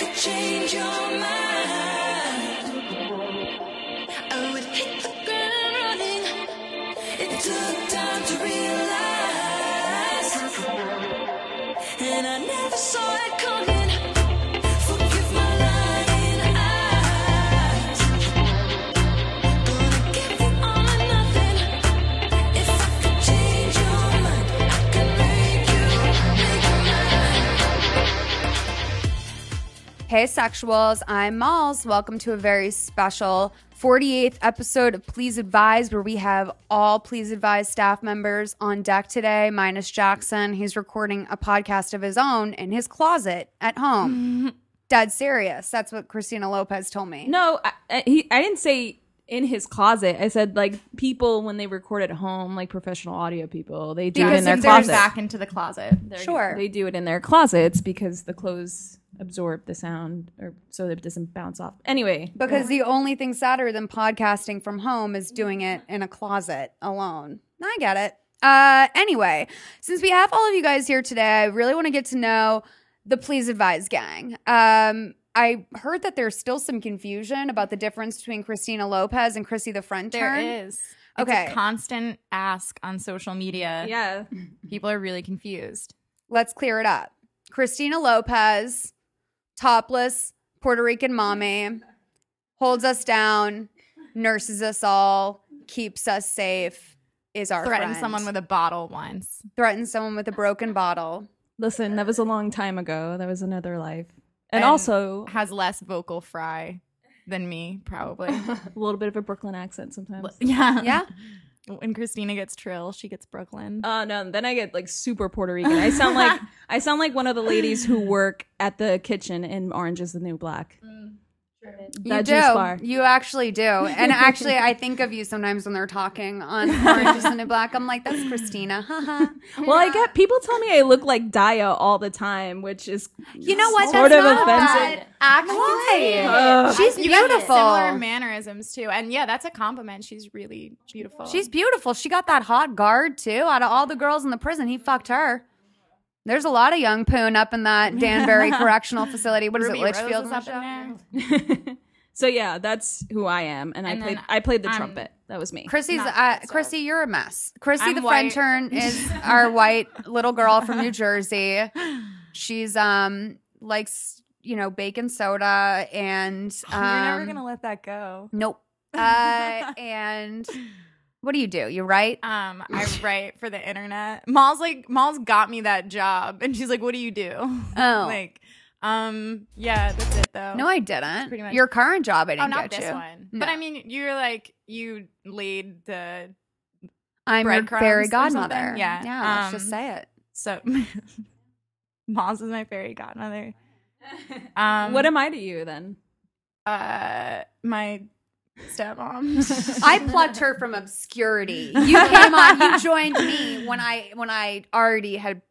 Could change your mind, Hey, sexuals, I'm Malls. Welcome to a very special 48th episode of Please Advise, where we have all Please Advise staff members on deck today, minus Jackson. He's recording a podcast of his own in his closet at home. Dead serious. That's what Christina Lopez told me. No, I, I, he, I didn't say in his closet. I said like people when they record at home, like professional audio people, they do it Because in their if there's closet. back into the closet. Sure. They do it in their closets because the clothes absorb the sound, or so that it doesn't bounce off. Anyway, Because the only thing sadder than podcasting from home is doing it in a closet alone. I get it. Uh, anyway, since we have all of you guys here today, I really want to get to know the Please Advise gang. Um, I heard that there's still some confusion about the difference between Christina Lopez and Chrissy the Friend There Turn. is. Okay. It's a constant ask on social media. yeah, People are really confused. Let's clear it up. Christina Lopez, topless Puerto Rican mommy, holds us down, nurses us all, keeps us safe, is our Threatened friend. someone with a bottle once. threatens someone with a broken bottle. listen, that was a long time ago. That was another life, and, And- also Has less vocal fry than me, probably. a little bit of a Brooklyn accent sometimes. yeah. Yeah. When Christina gets trill, she gets Brooklyn. Oh no! Then I get like super Puerto Rican. I sound like I sound like one of the ladies who work at the kitchen in Orange Is the New Black. You do. bar. You actually do. And actually, I think of you sometimes when they're talking on Orange is the New Black. I'm like, that's Christina. Haha. Well, I get people tell me I look like Daya all the time, which is you know what? Sort that's of not offensive. bad. Actually, Ugh. she's you guys have beautiful. similar mannerisms too, and yeah, that's a compliment. She's really beautiful. She's beautiful. She got that hot guard too. Out of all the girls in the prison, he fucked her. There's a lot of young poon up in that Danbury Correctional Facility. What is Ruby it, Rose Litchfield? is up in there. so yeah, that's who I am, and, And I played I played the I'm- trumpet. That was me. Chrissy's, uh. Chrissy, you're a mess. Chrissy, I'm the friend white. turn is our white little girl from New Jersey. She's um likes you know bacon soda and um, You're never gonna let that go. nope. Uh, and what do you do? You write? Um, I write for the internet. Mal's like, Mal's got me that job, and she's like, "What do you do?" Oh. like, um, yeah, that's it though. no, I didn't. pretty much- Your current job, I oh, didn't not get this you. one. No. But I mean, you're like, you laid the I'm your breadcrumbs fairy or godmother. Yeah. yeah. Let's just Um, say it. so. Mal's is my fairy godmother. Um, what am I to you then? uh, my stepmom. I plucked her from obscurity. You came on. You joined me when I when I already had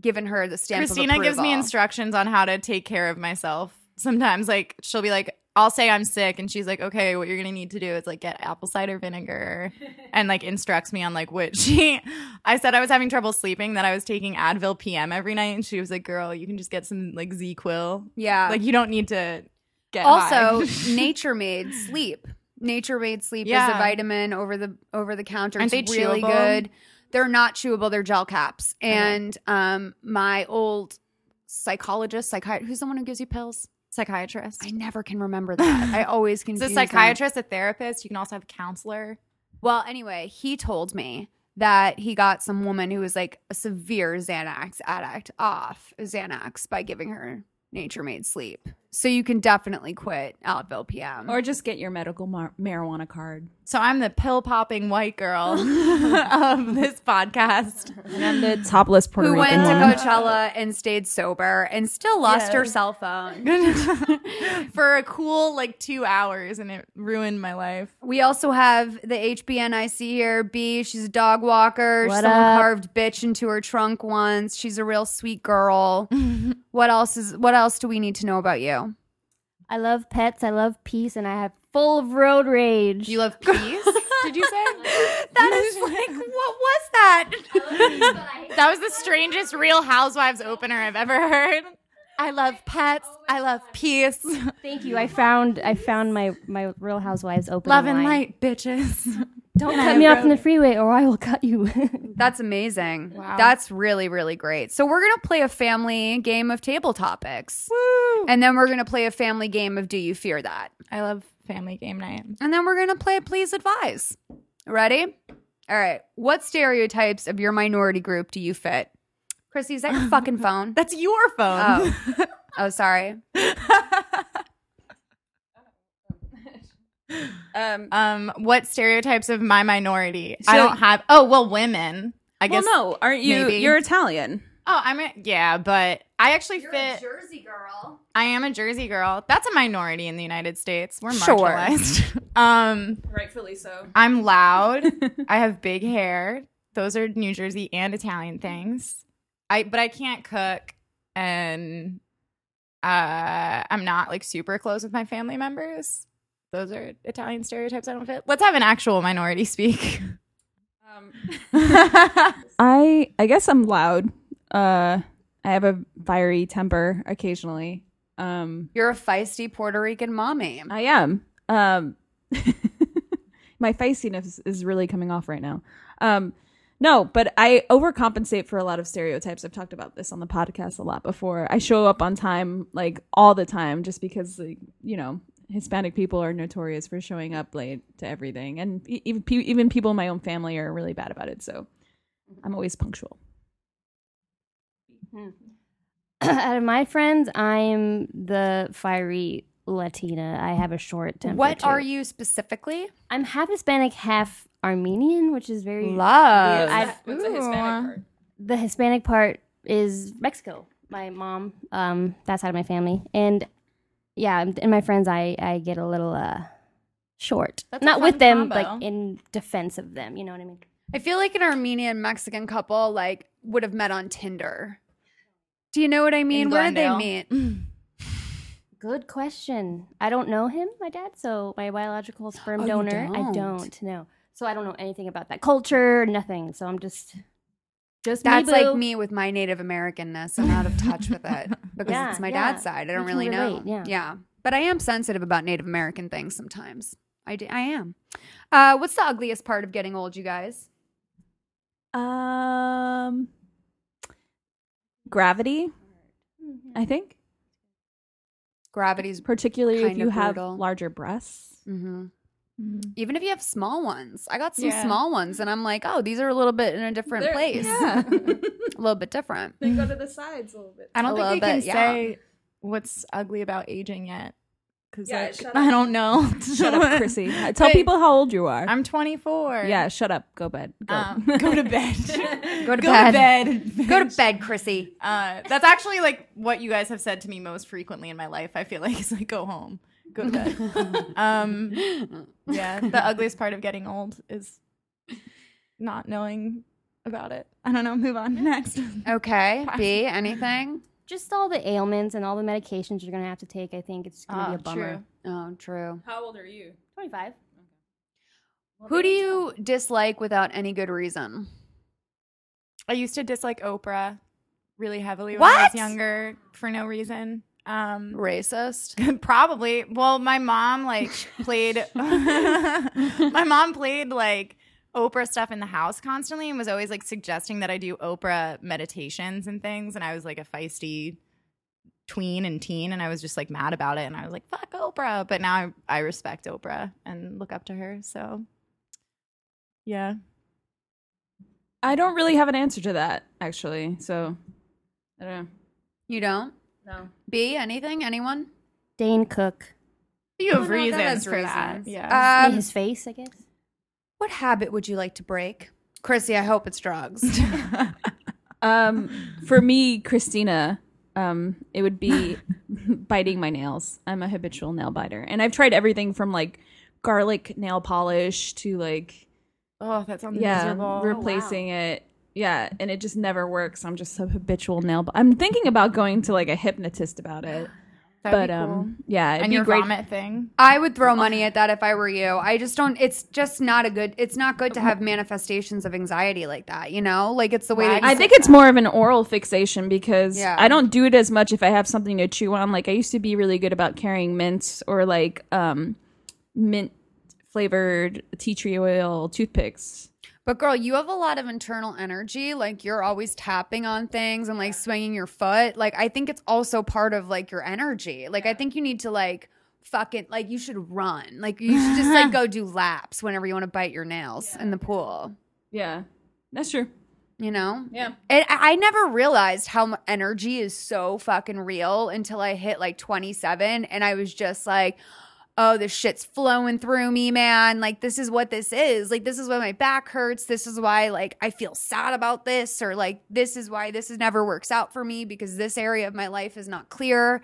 given her the stamp. of Christina gives me instructions on how to take care of myself. Sometimes, like, she'll be like, I'll say I'm sick, and she's like, okay, what you're gonna need to do is like get apple cider vinegar, and like instructs me on like which. She, I said I was having trouble sleeping, that I was taking Advil PM every night, and she was like, girl, you can just get some like ZzzQuil. Yeah. Like, you don't need to get also. Nature Made Sleep. Nature Made Sleep is a vitamin over the over the counter. Aren't it's really chewable? good. They're not chewable. They're gel caps. And um, my old psychologist, psychiatrist, who's the one who gives you pills? psychiatrist. I never can remember that. I always It's confuse a them. psychiatrist, a therapist. You can also have a counselor. Well, anyway, he told me that he got some woman who was like a severe Xanax addict off Xanax by giving her nature made sleep. So you can definitely quit Advil PM. Or just get your medical mar- marijuana card. So I'm the pill popping white girl of this podcast. And I'm the topless Puerto Who Rican went to one. Coachella and stayed sober and still lost Yeah. her cell phone. for a cool like two hours and it ruined my life. We also have the HBNIC here. B, she's a dog walker. What Someone up? carved bitch into her trunk once. She's a real sweet girl. what else is what else do we need to know about you? I love pets. I love peace, and I have full of road rage. You love peas? Did you say? That is like what was that? That was the strangest Real Housewives opener I've ever heard. I love pets. I love peace. Thank you. I found I found my my Real Housewives opener. Love and line. light, bitches. Don't cut me off in the freeway, or I will cut you. That's amazing. Wow. That's really, really great. So we're gonna play a family game of table topics. Woo! And then we're gonna play a family game of Do You Fear That? I love family game night. And then we're gonna play Please Advise. Ready? All right. What stereotypes of your minority group do you fit? Chrissy, is that your fucking phone? That's your phone. Oh. Oh, sorry. Um, Um, what stereotypes of my minority? I don't have. Oh, well, women. I well, guess. no, aren't you? maybe. You're Italian. Oh, I'm a yeah, but I actually fit. Jersey girl. I am a Jersey girl. That's a minority in the United States. We're Sure. marginalized. um, Rightfully so. I'm loud. I have big hair. Those are New Jersey and Italian things. I but I can't cook and uh I'm not like super close with my family members. Those are Italian stereotypes I don't fit. Let's have an actual minority speak. Um, I I guess I'm loud. Uh, I have a fiery temper occasionally. Um, You're a feisty Puerto Rican mommy. I am. Um, my feistiness is really coming off right now. Um, no, but I overcompensate for a lot of stereotypes. I've talked about this on the podcast a lot before. I show up on time like all the time just because like, you know, Hispanic people are notorious for showing up late to everything. And even even people in my own family are really bad about it, so I'm always punctual. Out of my friends, I'm the fiery Latina. I have a short temper. What too. are you specifically? I'm half Hispanic, half Armenian, which is very. Love. I- What's the Hispanic part? the Hispanic part is Mexico. My mom, um, that side of my family, and yeah, and my friends, I I get a little uh short. That's a Not fun with them, combo. like in defense of them. You know what I mean? I feel like an Armenian Mexican couple like would have met on Tinder. Do you know what I mean? In Where did they Glendale. meet? Good question. I don't know him, my dad. So my biological sperm Oh, you donor, I don't? don't know. So I don't know anything about that culture, nothing. So I'm just, just That's me, like boo. me with my Native Americanness. I'm out of touch with it because Yeah, it's my yeah. dad's side. I don't can really know. relate, yeah. But I am sensitive about Native American things sometimes. I, do, I am. Uh, what's the ugliest part of getting old, you guys? Um, gravity. I think, Gravity's. particularly if Kinda you have brutal. larger breasts. hmm Mm. Even if you have small ones, I got some Yeah. small ones, and I'm like, oh, these are a little bit in a different They're- place, yeah. a little bit different. they go to the sides a little bit. I don't A think little we can yeah. say what's ugly about aging yet. Cause Yeah, like, shut I up. don't know. Shut up, Chrissy. Tell Wait. people how old you are. I'm 24. yeah, shut up. Go bed. Go. Um, go to bed. Go to Go bed. to bed. Go to bed, Chrissy. Uh, that's actually like what you guys have said to me most frequently in my life. I feel like it's like go home, go to bed. um, yeah, the ugliest part of getting old is not knowing about it. I don't know. Move on next. Okay, B, anything? Just all the ailments and all the medications you're gonna have to take. I think it's gonna be Ah, a bummer. true. Oh, true. How old are you? Twenty-five. Who do you dislike without any good reason? I used to dislike Oprah really heavily when I was younger for no reason. Um, Racist. Probably. Well, my mom like played my mom played like Oprah stuff in the house constantly and was always like suggesting that I do Oprah meditations and things and I was like a feisty tween and teen and I was just like mad about it and I was like fuck Oprah, but now I, I respect Oprah and look up to her. So yeah. I don't really have an answer to that, actually. So, I don't know. You don't? No. B, anything? Anyone? Dane Cook. You Oh, have no, reasons has for that. reasons. Yeah. Um, his face, I guess. What habit would you like to break? Chrissy, I hope it's drugs. Um, for me, Christina, um, it would be biting my nails. I'm a habitual nail biter, and I've tried everything from like garlic nail polish to like Oh, that sounds yeah, miserable. replacing it. Yeah, and it just never works. I'm just a habitual nail. bi- I'm thinking about going to like a hypnotist about it. That'd but be cool. um, yeah, it'd and be your great. vomit thing. I would throw money at that if I were you. I just don't. It's just not a good. It's not good to have manifestations of anxiety like that. You know, like it's the way that I think it's more of an oral fixation because Yeah. I don't do it as much if I have something to chew on. Like I used to be really good about carrying mints or like um mint flavored tea tree oil toothpicks. But girl, you have a lot of internal energy. Like you're always tapping on things and like swinging your foot. Like I think it's also part of like your energy. Like I think you need to like fucking like you should run. Like you should just like go do laps whenever you want to bite your nails in the pool. Yeah, that's true. You know? Yeah. And I I never realized how energy is so fucking real until I hit like 27 and I was just like, oh, this shit's flowing through me, man. Like, this is what this is. Like, this is why my back hurts. This is why, like, I feel sad about this, or like, this is why this is never works out for me because this area of my life is not clear.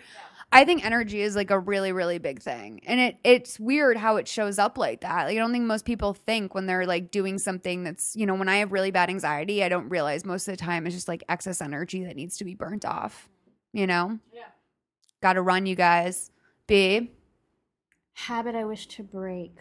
I think energy is like a really, really big thing. And it it's weird how it shows up like that. Like I don't think most people think when they're like doing something that's, you know, when I have really bad anxiety, I don't realize most of the time it's just like excess energy that needs to be burnt off. You know? Yeah. Gotta run, you guys. B. Habit I wish to break.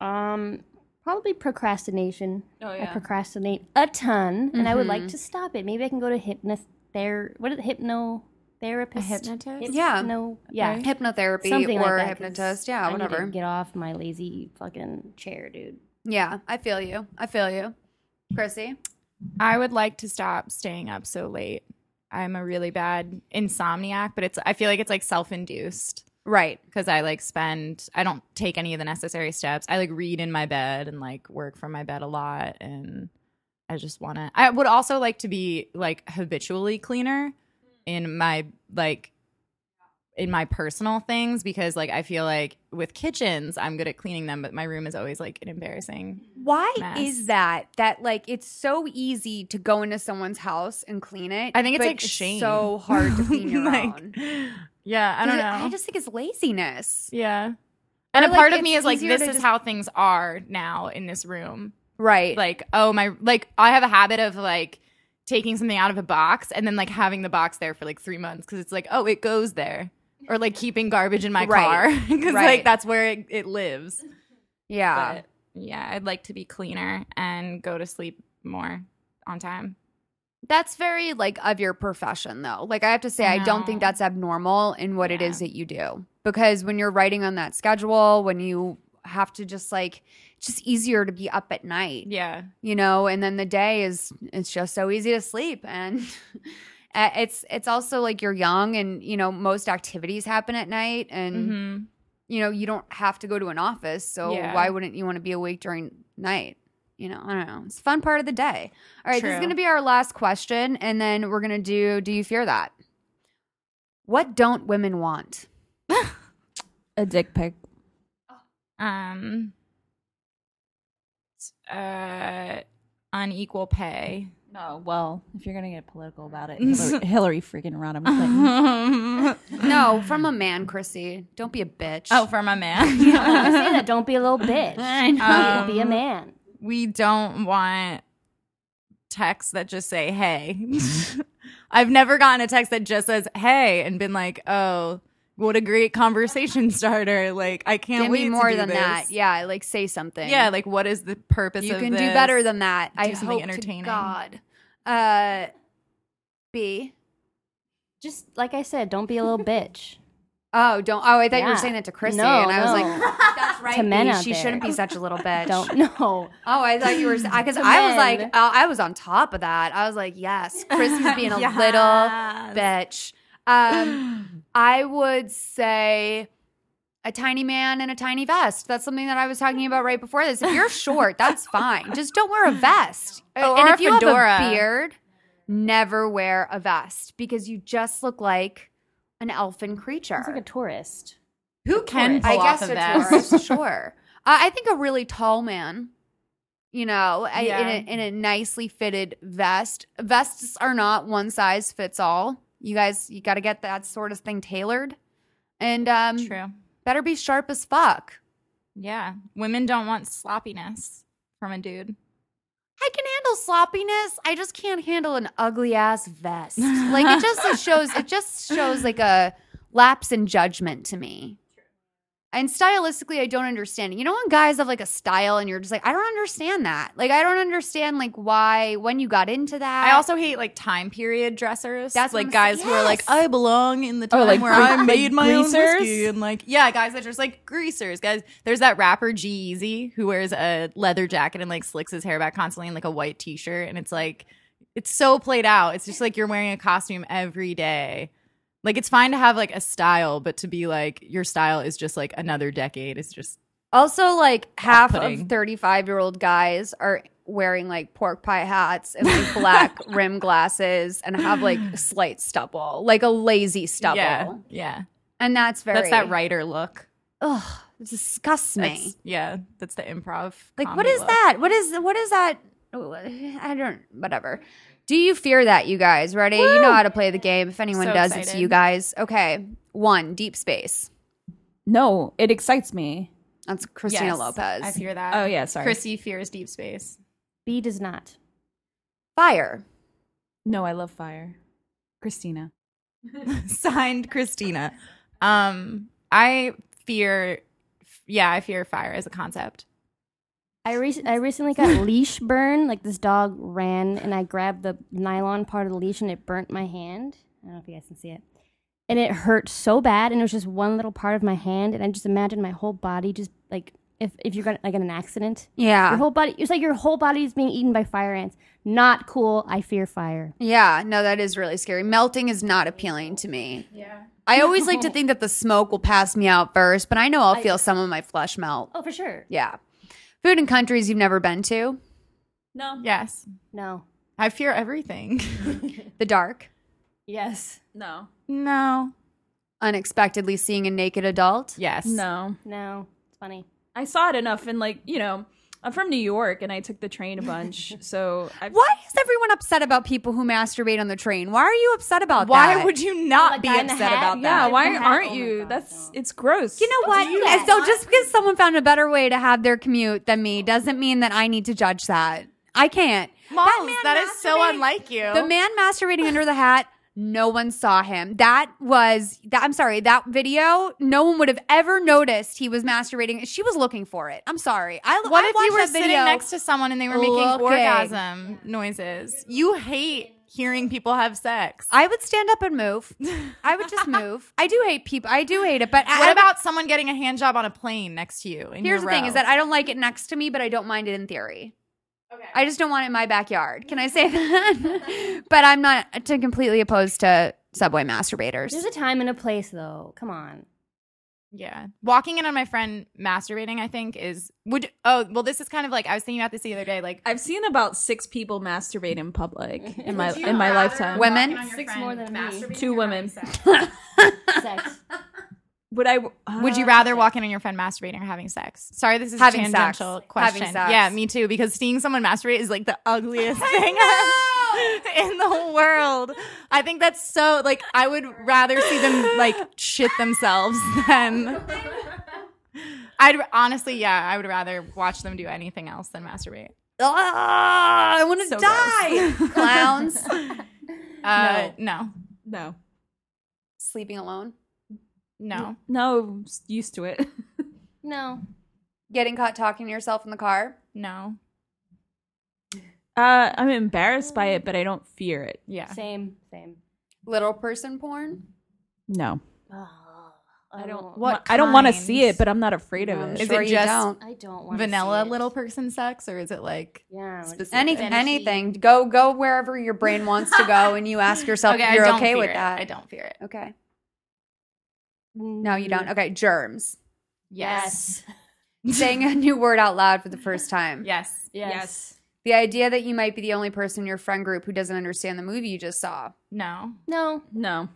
Um, probably procrastination. Oh, I procrastinate a ton, and I would like Mhm. to stop it. Maybe I can go to hypnother. What is it? Hypnotherapist. A hypnotist? Yeah. No. Yeah. Hypnotherapy Something or like that, 'cause hypnotist. I Yeah, need to whatever. get off my lazy fucking chair, dude. Yeah, I feel you. I feel you. Chrissy. I would like to stop staying up so late. I'm a really bad insomniac, but it's I feel like it's like self-induced Right. because I like spend I don't take any of the necessary steps. I like read in my bed and like work from my bed a lot and I just want to I would also like to be like habitually cleaner in my like in my personal things because like I feel like with kitchens I'm good at cleaning them but my room is always like an embarrassing. Why Mess. is that? That like it's so easy to go into someone's house and clean it. I think it's like shame. so hard to clean your Like, own. Yeah, I don't know. I just think it's laziness. Yeah. And Or, a like, part of me is like, this is just- how things are now in this room. Right. Like, oh my, like I have a habit of like taking something out of a box and then like having the box there for like three months because it's like, oh, it goes there. Or like keeping garbage in my Right. car because Right. like that's where it, it lives. yeah. But yeah, I'd like to be cleaner and go to sleep more on time. That's very like of your profession though. Like I have to say I, don't think that's abnormal in what it Yeah. is that you do. Because when you're writing on that schedule, when you have to just like it's just easier to be up at night. Yeah. you know and then the day is it's just so easy to sleep and it's it's also like you're young and you know most activities happen at night and hmm you know you don't have to go to an office so Yeah. why wouldn't you want to be awake during night you know i don't know it's a fun part of the day all right this is going to be our last question and then we're going to do do you fear that what don't women want A dick pic. Um, uh, unequal pay. No, well, if you're gonna get political about it, Hillary, Hillary freaking Rodham Clinton. oh, no from a man chrissy don't be a bitch Oh, from a man. I say that. Don't be a little bitch. I know. Be a man. We don't want texts that just say "Hey." I've never gotten a text that just says "Hey" and been like, "Oh, what a great conversation starter!" Like, I can't give wait me more than this. that yeah like say something Yeah, like what is the purpose? you can do better than that. I Do something hope entertaining. to God. Uh, B. Just like I said, don't be a little bitch. Oh, don't. Oh, I thought you were saying that to Chrissy, No, and I was like, "That's right. To men out she there. shouldn't be such a little bitch." Don't know. Oh, I thought you were because To I was like, uh, I was on top of that. I was like, yes, Chrissy's being a Yes. little bitch. Um, I would say a tiny man in a tiny vest. That's something that I was talking about right before this. If you're short, that's fine. Just don't wear a vest. Oh, and if a you fedora. have a beard, never wear a vest because you just look like an elfin creature. It's like a tourist. Who can I pull guess off a a vest. tourist, sure. Uh, I think a really tall man you know, I- Yeah. in, a, in a nicely fitted vest. Vests are not one size fits all. You guys, you got to get that sort of thing tailored, and um, True. better be sharp as fuck. Yeah. Women don't want sloppiness from a dude. I can handle sloppiness. I just can't handle an ugly ass vest. Like it just it shows it just shows like a lapse in judgment to me. And stylistically, I don't understand. it. You know when guys have like a style and you're just like, I don't understand that. Like I don't understand like why when you got into that. I also hate like time period dressers. That's like I'm guys saying. who are like, I belong in the oh, time Oh, like where I made my own greasers? whiskey, and like, yeah, guys that are just like greasers. Guys, there's that rapper G-Eazy who wears a leather jacket and like slicks his hair back constantly in like a white t-shirt, and it's like, it's so played out. It's just like you're wearing a costume every day. Like it's fine to have like a style, but to be like your style is just like another decade. It's just also like half of 35 year old guys are wearing like pork pie hats and like black rim glasses and have like slight stubble, like a lazy stubble. yeah, yeah. And that's very That's that writer look. Ugh, it disgusts me. That's, yeah, that's the improv. Like, what is look. that? What is what is that? I don't. Whatever. Do you fear that, you guys? Ready? You know how to play the game. If anyone So does, it's you guys. Okay. One, deep space. No, it excites me. That's Christina Yes, Lopez. I fear that. Oh yeah, sorry. Chrissy fears deep space. B does not. Fire. No, I love fire. Christina. Signed Christina. Um, I fear. Yeah, I fear fire as a concept. I re- I recently got leash burn. Like this dog ran and I grabbed the nylon part of the leash and it burnt my hand. I don't know if you guys can see it. And it hurt so bad and it was just one little part of my hand and I just imagined my whole body just like if if you're gonna like in an accident. Yeah. Your whole body it's like your whole body is being eaten by fire ants. Not cool. I fear fire. Yeah. No, that is really scary. Melting is not appealing to me. Yeah. I always like to think that the smoke will pass me out first, but I know I'll feel some of my flesh melt. Oh for sure. Yeah. Food in countries you've never been to. No. Yes, No. I fear everything. The dark. Yes. No. no. Unexpectedly seeing a naked adult. Yes. No. No. It's funny. I saw it enough and like, you know, I'm from New York and I took the train a bunch. so I've Why is everyone upset about people who masturbate on the train? Why are you upset about Why that? Why would you not the be guy in the upset hat? about Yeah, that? why aren't Oh you? God, That's no. it's gross. You know what? And so just because someone found a better way to have their commute than me doesn't mean that I need to judge that. I can't. Moms, man that is so unlike you. The man masturbating under the hat, no one saw him. That was that I'm sorry, that video, no one would have ever noticed he was masturbating. She was looking for it. I'm sorry. I what I if you were sitting next to someone and they were making looking. orgasm noises? You hate hearing people have sex. I would stand up and move. I would just move. I do hate people. I do hate it, but what I, about someone getting a hand job on a plane next to you? Here's the your thing: is that I don't like it next to me, but I don't mind it in theory. Okay. I just don't want it in my backyard. Can I say that? but I'm not to completely opposed to subway masturbators. There's a time and a place though. Come on. Yeah. Walking in on my friend masturbating, I think, is would oh well this is kind of like I was thinking about this the other day, like I've seen about six people masturbate in public in my in my lifetime. Women? Six more than me. Two women. Sex. Would I? would you uh, rather walk in on your friend masturbating or having sex? Sorry, this is Having a tangential sex. question. Having sex. Yeah, me too, because seeing someone masturbate is like the ugliest thing in the world. I think that's so like I would rather see them like shit themselves than I'd honestly, yeah, I would rather watch them do anything else than masturbate. Ah, I want to So die. Clowns Uh, no. No. sleeping alone, No. No, s- used to it. No. getting caught talking to yourself in the car. No. Uh, I'm embarrassed by it, but I don't fear it. Yeah. Same. Same. Little person porn. No. I don't. What I don't want to see it, but I'm not afraid of I'm it. Is sure it you just don't. I don't want Vanilla see it. little person sex or is it like Yeah. specific? Any, anything. Go go wherever your brain wants to go, and you ask yourself Okay, if you're okay with it. that. I don't fear it. Okay. No, you don't. Mm-hmm. Okay, germs. Yes. Saying a new word out loud for the first time. Yes. Yes. The idea that you might be the only person in your friend group who doesn't understand the movie you just saw. No. No. No.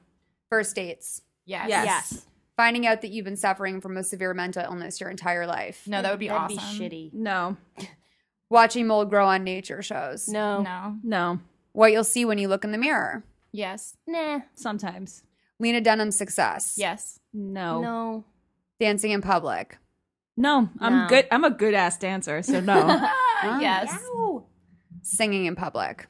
First dates. Yes. Yes. Yes. Finding out that you've been suffering from a severe mental illness your entire life. No, that would be That'd awesome. be shitty. No. Watching mold grow on nature shows. No. No. No. What you'll see when you look in the mirror. Yes. Nah. Sometimes. Lena Dunham's success. Yes. No. No. Dancing in public. No. I'm No. good. I'm a good ass dancer, so no. yes. Singing in public.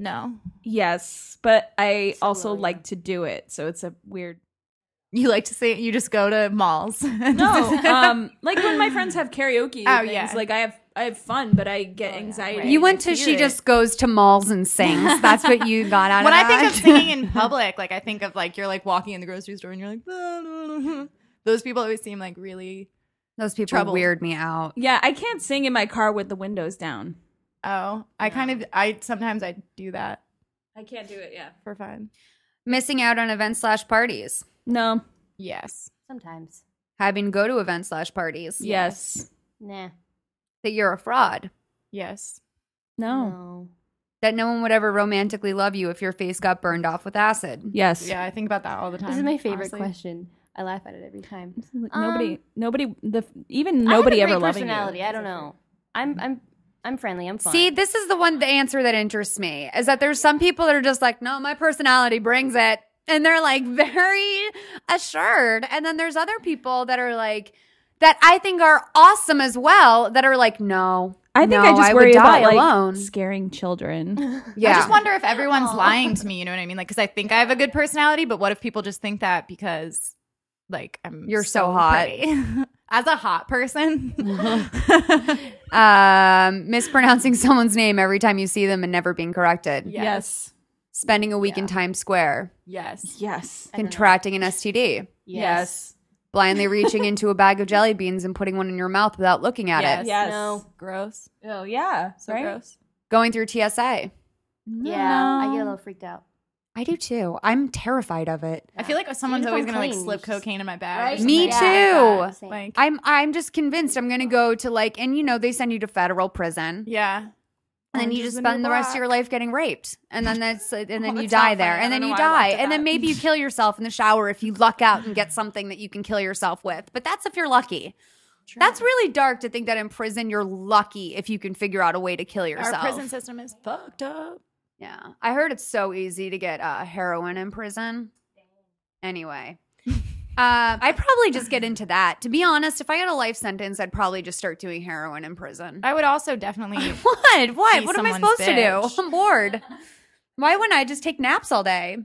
No. yes, but I also Slowly. like to do it, so it's a weird. You like to say you just go to malls. No, um, like when my friends have karaoke. Oh, things, yeah. like I have, I have fun, but I get oh, anxiety. right. You went to she it. just goes to malls and sings. That's what you got out when of When I think of singing in public, like I think of like you're like walking in the grocery store and you're like those people always seem like really Those people trouble. weird me out. Yeah, I can't sing in my car with the windows down. oh I kind of I sometimes I do that I can't do it. Yeah. for fun. Missing out on events slash parties. No. Yes. Sometimes. Having go to events slash parties. Yes. Nah. That you're a fraud. Yes. No. No. That no one would ever romantically love you if your face got burned off with acid. Yes. Yeah, I think about that all the time. This is my favorite honestly. question. I laugh at it every time. Nobody, Um, nobody, the even I have a nobody great ever loving personality. you. I don't know. I'm I'm I'm friendly. I'm fun. See, this is the one the answer that interests me is that there's some people that are just like, no, my personality brings it. And they're like very assured. And then there's other people that are like, that I think are awesome as well, that are like, no. I think no, I just would worry about like alone. scaring children. Yeah. I just wonder if everyone's lying to me. You know what I mean? Like, because I think I have a good personality, but what if people just think that because, like, I'm You're so hot. As a hot person, um, mispronouncing someone's name every time you see them and never being corrected. yes. Spending a week in Times Square. yes, Yes. Contracting an STD. Yes. Blindly reaching into a bag of jelly beans and putting one in your mouth without looking at yes, it. Yes. No. gross, Oh yeah. so right? gross. Going through TSA. Yeah. I get a little freaked out. I do too. I'm terrified of it. I feel like someone's always gonna like slip cocaine in my bag. Right? Me like too. Same. Like, I'm I'm just convinced I'm gonna go to like and you know they send you to federal prison yeah, and then you just spend the rest of your life getting raped and then that's and then Oh, you die there and then you know why I die and then maybe you kill yourself in the shower if you luck out and get something that you can kill yourself with but that's if you're lucky. That's really dark to think that in prison you're lucky if you can figure out a way to kill yourself. our prison system is fucked up. Yeah. I heard it's so easy to get uh, heroin in prison. Anyway. Uh, I'd probably just get into that. To be honest, if I had a life sentence, I'd probably just start doing heroin in prison. I would also definitely. What? What? What am I someone's supposed to do? I'm bored. Why wouldn't I just take naps all day?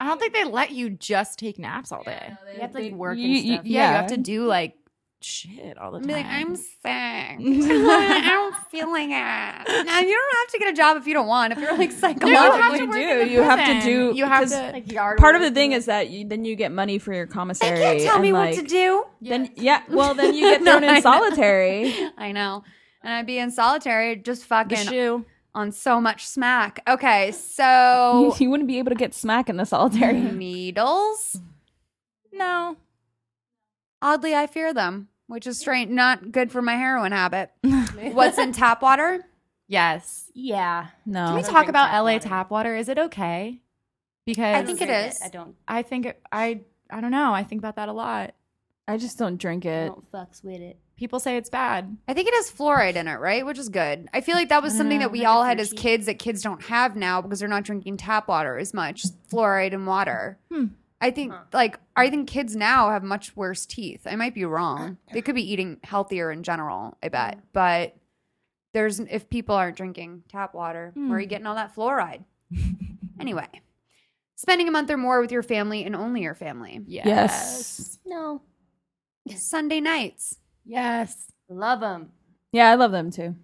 I don't think they let you just take naps all day. You have to like work You- and you- stuff. Yeah, you have to do like shit all the time. be like, I'm sick. I'm feeling it. Now you don't have to get a job if you don't want. If you're like psychologically, you do. You have to do. You have to- Like yard Part of the thing is that you, then you get money for your commissary. they can't tell and, me like, what to do. Then yeah, well then you get thrown I know. in solitary. I know. And I'd be in solitary, just fucking on so much smack. Okay, so you wouldn't be able to get smack in the solitary. needles. No. Oddly, I fear them, which is strange. Not good for my heroin habit. What's in tap water? Yes. Yeah. No. Can we don't talk drink about tap LA water. tap water? Is it okay? Because I think it Drink is. I don't. I think it, I I don't know. I think about that a lot. I just don't drink I it. don't fucks with it. People say it's bad. I think it has fluoride in it, right? Which is good. I feel like that was something that uh, we all had as kids that kids don't have now because they're not drinking tap water as much. Fluoride in water. Hmm. Hmm. I think like I think kids now have much worse teeth. I might be wrong. They could be eating healthier in general, I bet. But there's if people aren't drinking tap water, where are you getting all that fluoride? anyway. Spending a month or more with your family and only your family. Yes. yes. No. Sunday nights. Yes. Love them. Yeah, I love them too.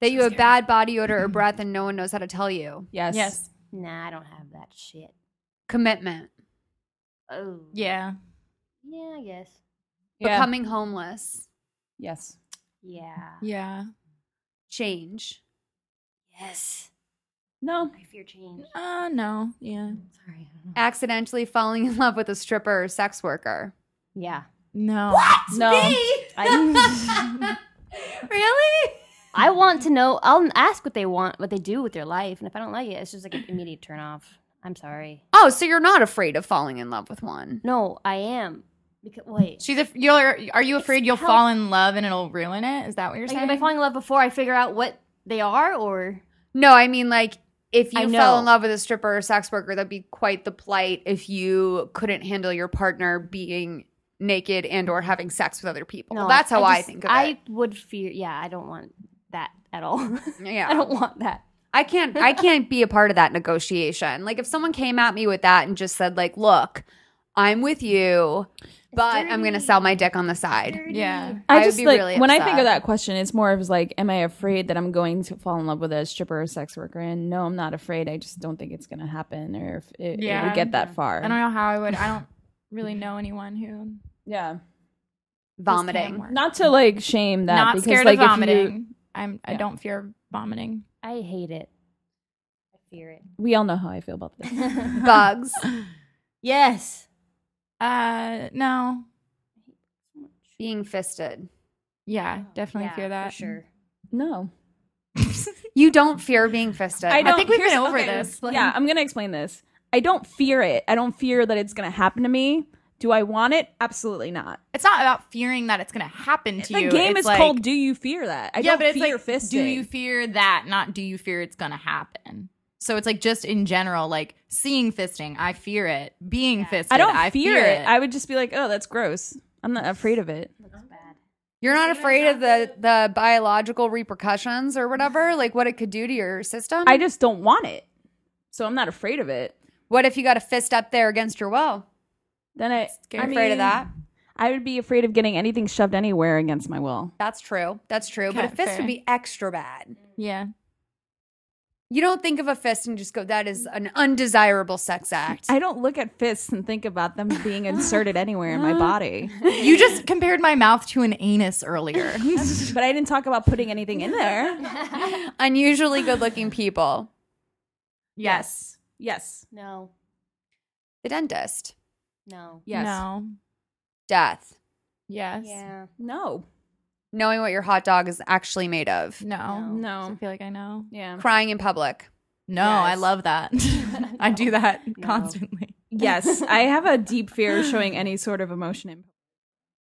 That you have bad body odor or breath and no one knows how to tell you. Yes. Yes. Nah, I don't have that shit. Commitment. Oh. Yeah. Yeah, I guess. Yeah. Becoming homeless. yes. Yeah. Yeah. Change. Yes. No. I fear change. Uh no. Yeah. Sorry. I don't know. Accidentally falling in love with a stripper or sex worker. Yeah. No. What? No. I, really? I want to know. I'll ask what they want, what they do with their life, and if I don't like it, it's just like an immediate turn off. I'm sorry. Oh, so you're not afraid of falling in love with one. No, I am. Because wait, She's a. You're. Are you afraid you'll help- fall in love and it'll ruin it? Is that what you're like, saying? am I falling in love before I figure out what they are, or No, I mean like if you fell in love with a stripper or sex worker, that'd be quite the plight if you couldn't handle your partner being naked and or having sex with other people. no? That's how I, just- think of it. I it. would fear. Yeah, I don't want that at all. Yeah. I don't want that. I can't I can't be a part of that negotiation. Like if someone came at me with that and just said like, "Look, I'm with you, but I'm going to sell my dick on the side." yeah. I I would just be like really when I think of that question, it's more of like, am I afraid that I'm going to fall in love with a stripper or sex worker? And no, I'm not afraid. I just don't think it's going to happen, or if it, it would get that far. I don't know how I would. I don't really know anyone who Yeah, Vomiting. not to like shame that. Not because, scared like, of if you- vomiting. I'm. I Yeah. don't fear vomiting. I hate it. I fear it. we all know how I feel about this. Bugs. yes. Uh, no. being fisted. Yeah, definitely Yeah, fear that. for sure. No, You don't fear being fisted. I don't. think we've been over okay, this. Yeah, I'm gonna explain this. I don't fear it. I don't fear that it's gonna happen to me. Do I want it? Absolutely not. It's not about fearing that it's going to happen to the you. The game It's is like- called "Do you fear that?" I yeah, don't but it's fear like, fisting. do you fear that? Not do you fear it's going to happen? So it's like just in general, like seeing fisting, I fear it. Being fisted, I don't I fear, it. I would just be like, "Oh, that's gross." I'm not afraid of it. You're not afraid of the the biological repercussions or whatever, like what it could do to your system. I just don't want it, so I'm not afraid of it. what if you got a fist up there against your will? Then I, You're I afraid of that? I would be afraid of getting anything shoved anywhere against my will. That's true. That's true. but a Okay, fist fair. would be extra bad. yeah. You don't think of a fist and just go, "That is an undesirable sex act." I don't look at fists and think about them being inserted anywhere in my body. You just compared my mouth to an anus earlier. but I didn't talk about putting anything in there. Unusually good-looking people. yes. Yes. No. The dentist. No. Yes. No. Death. Yes. Yeah. No. Knowing what your hot dog is actually made of. No. No. I feel like I know. Yeah. Crying in public. No, I love that. I do that constantly. Yes. I have a deep fear of showing any sort of emotion in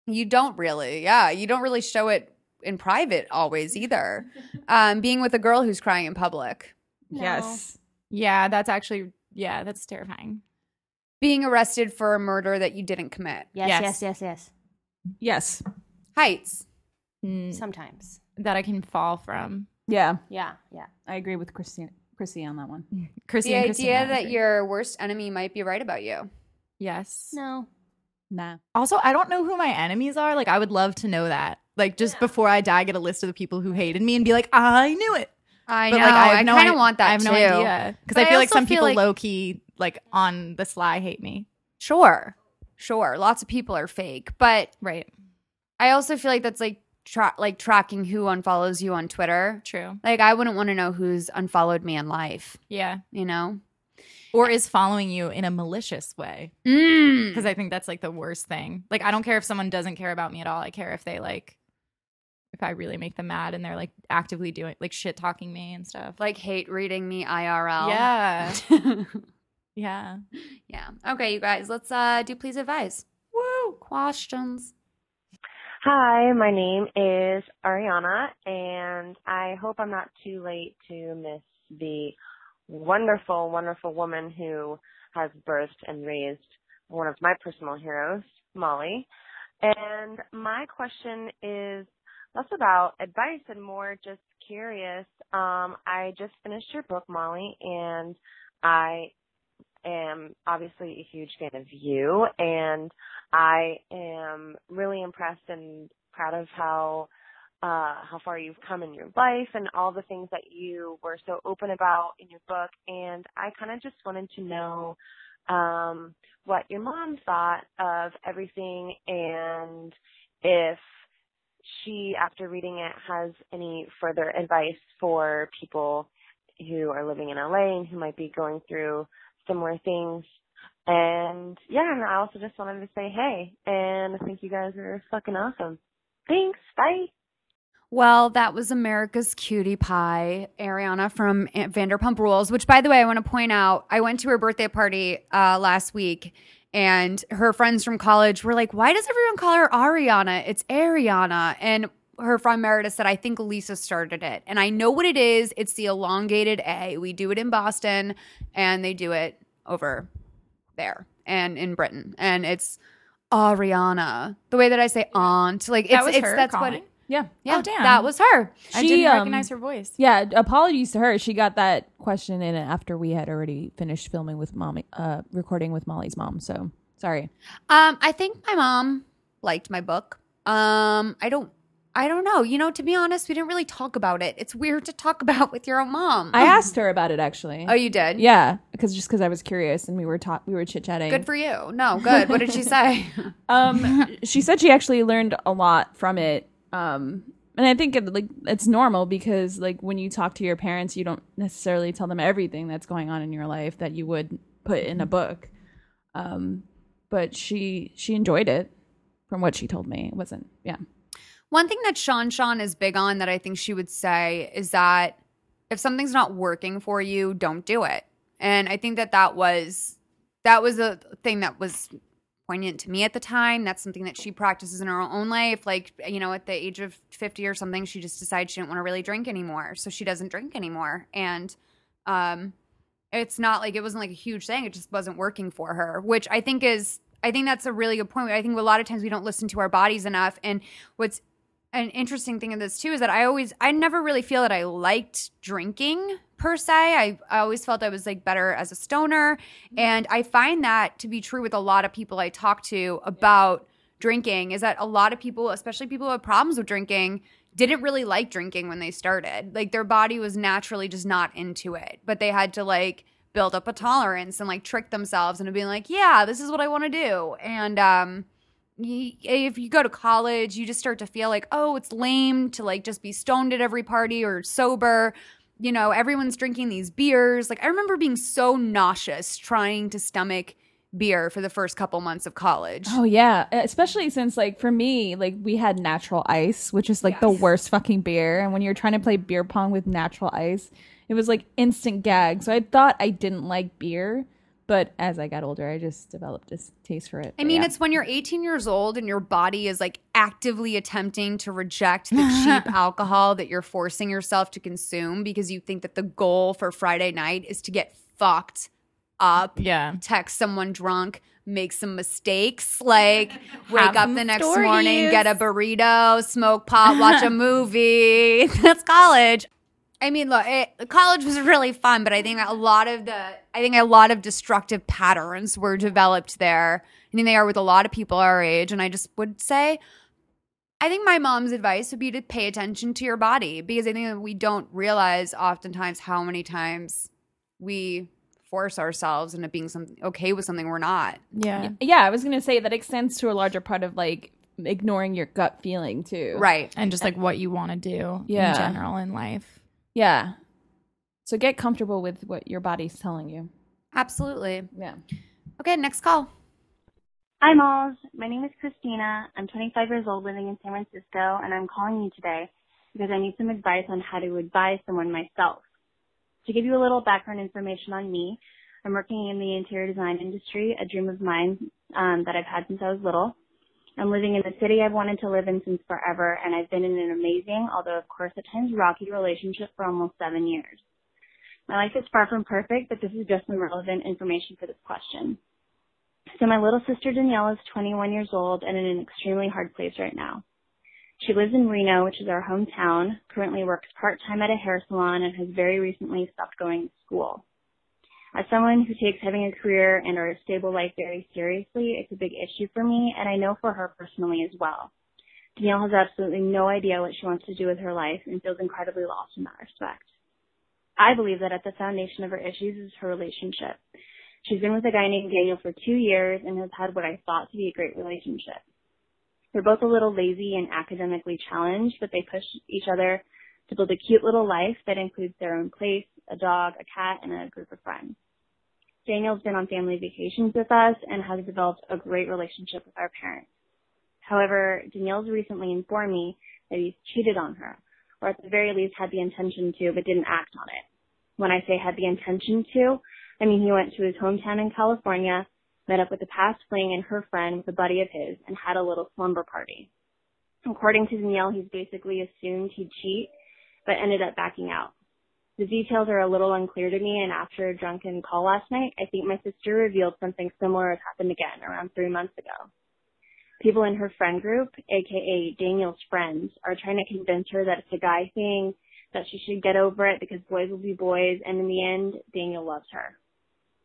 You don't really. Yeah, you don't really show it in private always either. Um, being with a girl who's crying in public. Yes. Yeah, that's actually yeah, that's terrifying. Being arrested for a murder that you didn't commit. Yes, Yes. yes, yes, yes. Yes. Heights. Mm, Sometimes. that I can fall from. Yeah. Yeah, yeah. I agree with Christine, Chrissy on that one. Chrissy The idea Christina, that your worst enemy might be right about you. yes. No. Nah. Also, I don't know who my enemies are. Like, I would love to know that. Like, just before I die, get a list of the people who hated me and be like, I knew it. I But know. like, I, I, have no kind of want that I have too. no idea because But I I feel like some feel people like- low key, like on the sly, hate me. Sure, sure. Lots of people are fake, but Right. I also feel like that's like tra- like tracking who unfollows you on Twitter. True. Like I wouldn't want to know who's unfollowed me in life. Yeah. You know. Or is following you in a malicious way Mm. because I think that's like the worst thing. Like, I don't care if someone doesn't care about me at all. I care if they like, if I really make them mad and they're like actively doing like shit talking me and stuff. Like hate reading me IRL. yeah. Yeah. yeah. Okay, you guys, let's uh do please advise. Woo! Questions. Hi, my name is Ariana, and I hope I'm not too late to miss the wonderful, wonderful woman who has birthed and raised one of my personal heroes, Molly. And my question is less about advice and more just curious. Um, I just finished your book, Molly, and I am obviously a huge fan of you and I am really impressed and proud of how uh how far you've come in your life and all the things that you were so open about in your book. And I kind of just wanted to know um what your mom thought of everything and if she after reading it has any further advice for people who are living in LA and who might be going through similar things. And yeah, and I also just wanted to say hey, and I think you guys are fucking awesome. Thanks. Bye. Well, that was America's Cutie Pie, Ariana from Vanderpump Rules, which, by the way, I want to point out, I went to her birthday party uh, last week and her friends from college were like, "Why does everyone call her Ariana? It's Ariana." And her friend Meredith said, "I think Lisa started it, and I know what it is. It's the elongated A. We do it in Boston, and they do it over there and in Britain, and it's Ariana. The way that I say aunt, like it's, That was it's her that's calling? what. Yeah. Yeah, Oh, damn. that was her. I She, didn't um, recognize her voice. Yeah, apologies to her. She got that question in after we had already finished filming with mommy, uh, recording with Molly's mom. So sorry. Um, I think my mom liked my book. Um, I don't, I don't know. You know, to be honest, we didn't really talk about it. It's weird to talk about with your own mom. I asked her about it actually. Oh, you did? yeah, because just because I was curious and we were ta- we were chit chatting. Good for you. No, good. What did she say? Um, she said she actually learned a lot from it. Um, and I think it, like it's normal because like when you talk to your parents, you don't necessarily tell them everything that's going on in your life that you would put in a book. Um, but she she enjoyed it from what she told me. It wasn't yeah. One thing that Sean Sean is big on that I think she would say is that if something's not working for you, don't do it. And I think that that was that was a thing that was poignant to me at the time. That's something that she practices in her own life. Like, you know, at the age of 50 or something, she just decided she didn't want to really drink anymore. So she doesn't drink anymore. And um it's not like it wasn't like a huge thing. It just wasn't working for her, which I think is I think that's a really good point. I think a lot of times we don't listen to our bodies enough. And what's an interesting thing in this too is that I always I never really feel that I liked drinking per se. I, I always felt I was like better as a stoner. And I find that to be true with a lot of people I talk to about drinking is that a lot of people, especially people who have problems with drinking, didn't really like drinking when they started. Like their body was naturally just not into it. But they had to like build up a tolerance and like trick themselves into being like, yeah, this is what I want to do. And um you, if you go to college, you just start to feel like, oh, it's lame to like just be stoned at every party or sober. You know, everyone's drinking these beers. Like, I remember being so nauseous trying to stomach beer for the first couple months of college. Oh yeah, especially since like for me, like we had natural ice, which is like the worst fucking beer. And when you're trying to play beer pong with natural ice, it was like instant gag. So I thought I didn't like beer, but as I got older, I just developed this taste for it. I But mean, yeah. it's when you're 18 years old and your body is like actively attempting to reject the cheap alcohol that you're forcing yourself to consume because you think that the goal for Friday night is to get fucked up. Yeah. text someone drunk, make some mistakes, like wake Have up the next stories. morning, get a burrito, smoke pot, watch a movie. That's college. I mean, look, it, college was really fun, but I think a lot of the, I think a lot of destructive patterns were developed there. I think they are with a lot of people our age, and I just would say, I think my mom's advice would be to pay attention to your body because I think that we don't realize oftentimes how many times we force ourselves into being some okay with something we're not. Yeah. yeah, I was gonna say that extends to a larger part of like ignoring your gut feeling too. Right. And just like what you want to do Yeah. in general in life. Yeah. So get comfortable with what your body's telling you. Absolutely. Yeah. Okay, next call. Hi, Malls. My name is Christina. I'm 25 years old living in San Francisco, and I'm calling you today because I need some advice on how to advise someone myself. To give you a little background information on me, I'm working in the interior design industry, a dream of mine um, that I've had since I was little. I'm living in the city I've wanted to live in since forever, and I've been in an amazing, although of course at times rocky, relationship for almost seven years. My life is far from perfect, but this is just some relevant information for this question. So my little sister Danielle is 21 years old and in an extremely hard place right now. She lives in Reno, which is our hometown, currently works part-time at a hair salon and has very recently stopped going to school. As someone who takes having a career and or a stable life very seriously, it's a big issue for me and I know for her personally as well. Danielle has absolutely no idea what she wants to do with her life and feels incredibly lost in that respect. I believe that at the foundation of her issues is her relationship. She's been with a guy named Daniel for two years and has had what I thought to be a great relationship. They're both a little lazy and academically challenged, but they push each other to build a cute little life that includes their own place, a dog, a cat, and a group of friends. Daniel's been on family vacations with us and has developed a great relationship with our parents. However, Danielle's recently informed me that he's cheated on her, or at the very least had the intention to, but didn't act on it. When I say had the intention to, I mean he went to his hometown in California, met up with a past fling and her friend with a buddy of his and had a little slumber party. According to Danielle, he's basically assumed he'd cheat, but ended up backing out. The details are a little unclear to me, and after a drunken call last night, I think my sister revealed something similar has happened again around three months ago. People in her friend group, aka Daniel's friends, are trying to convince her that it's a guy thing, that she should get over it because boys will be boys, and in the end, Daniel loves her.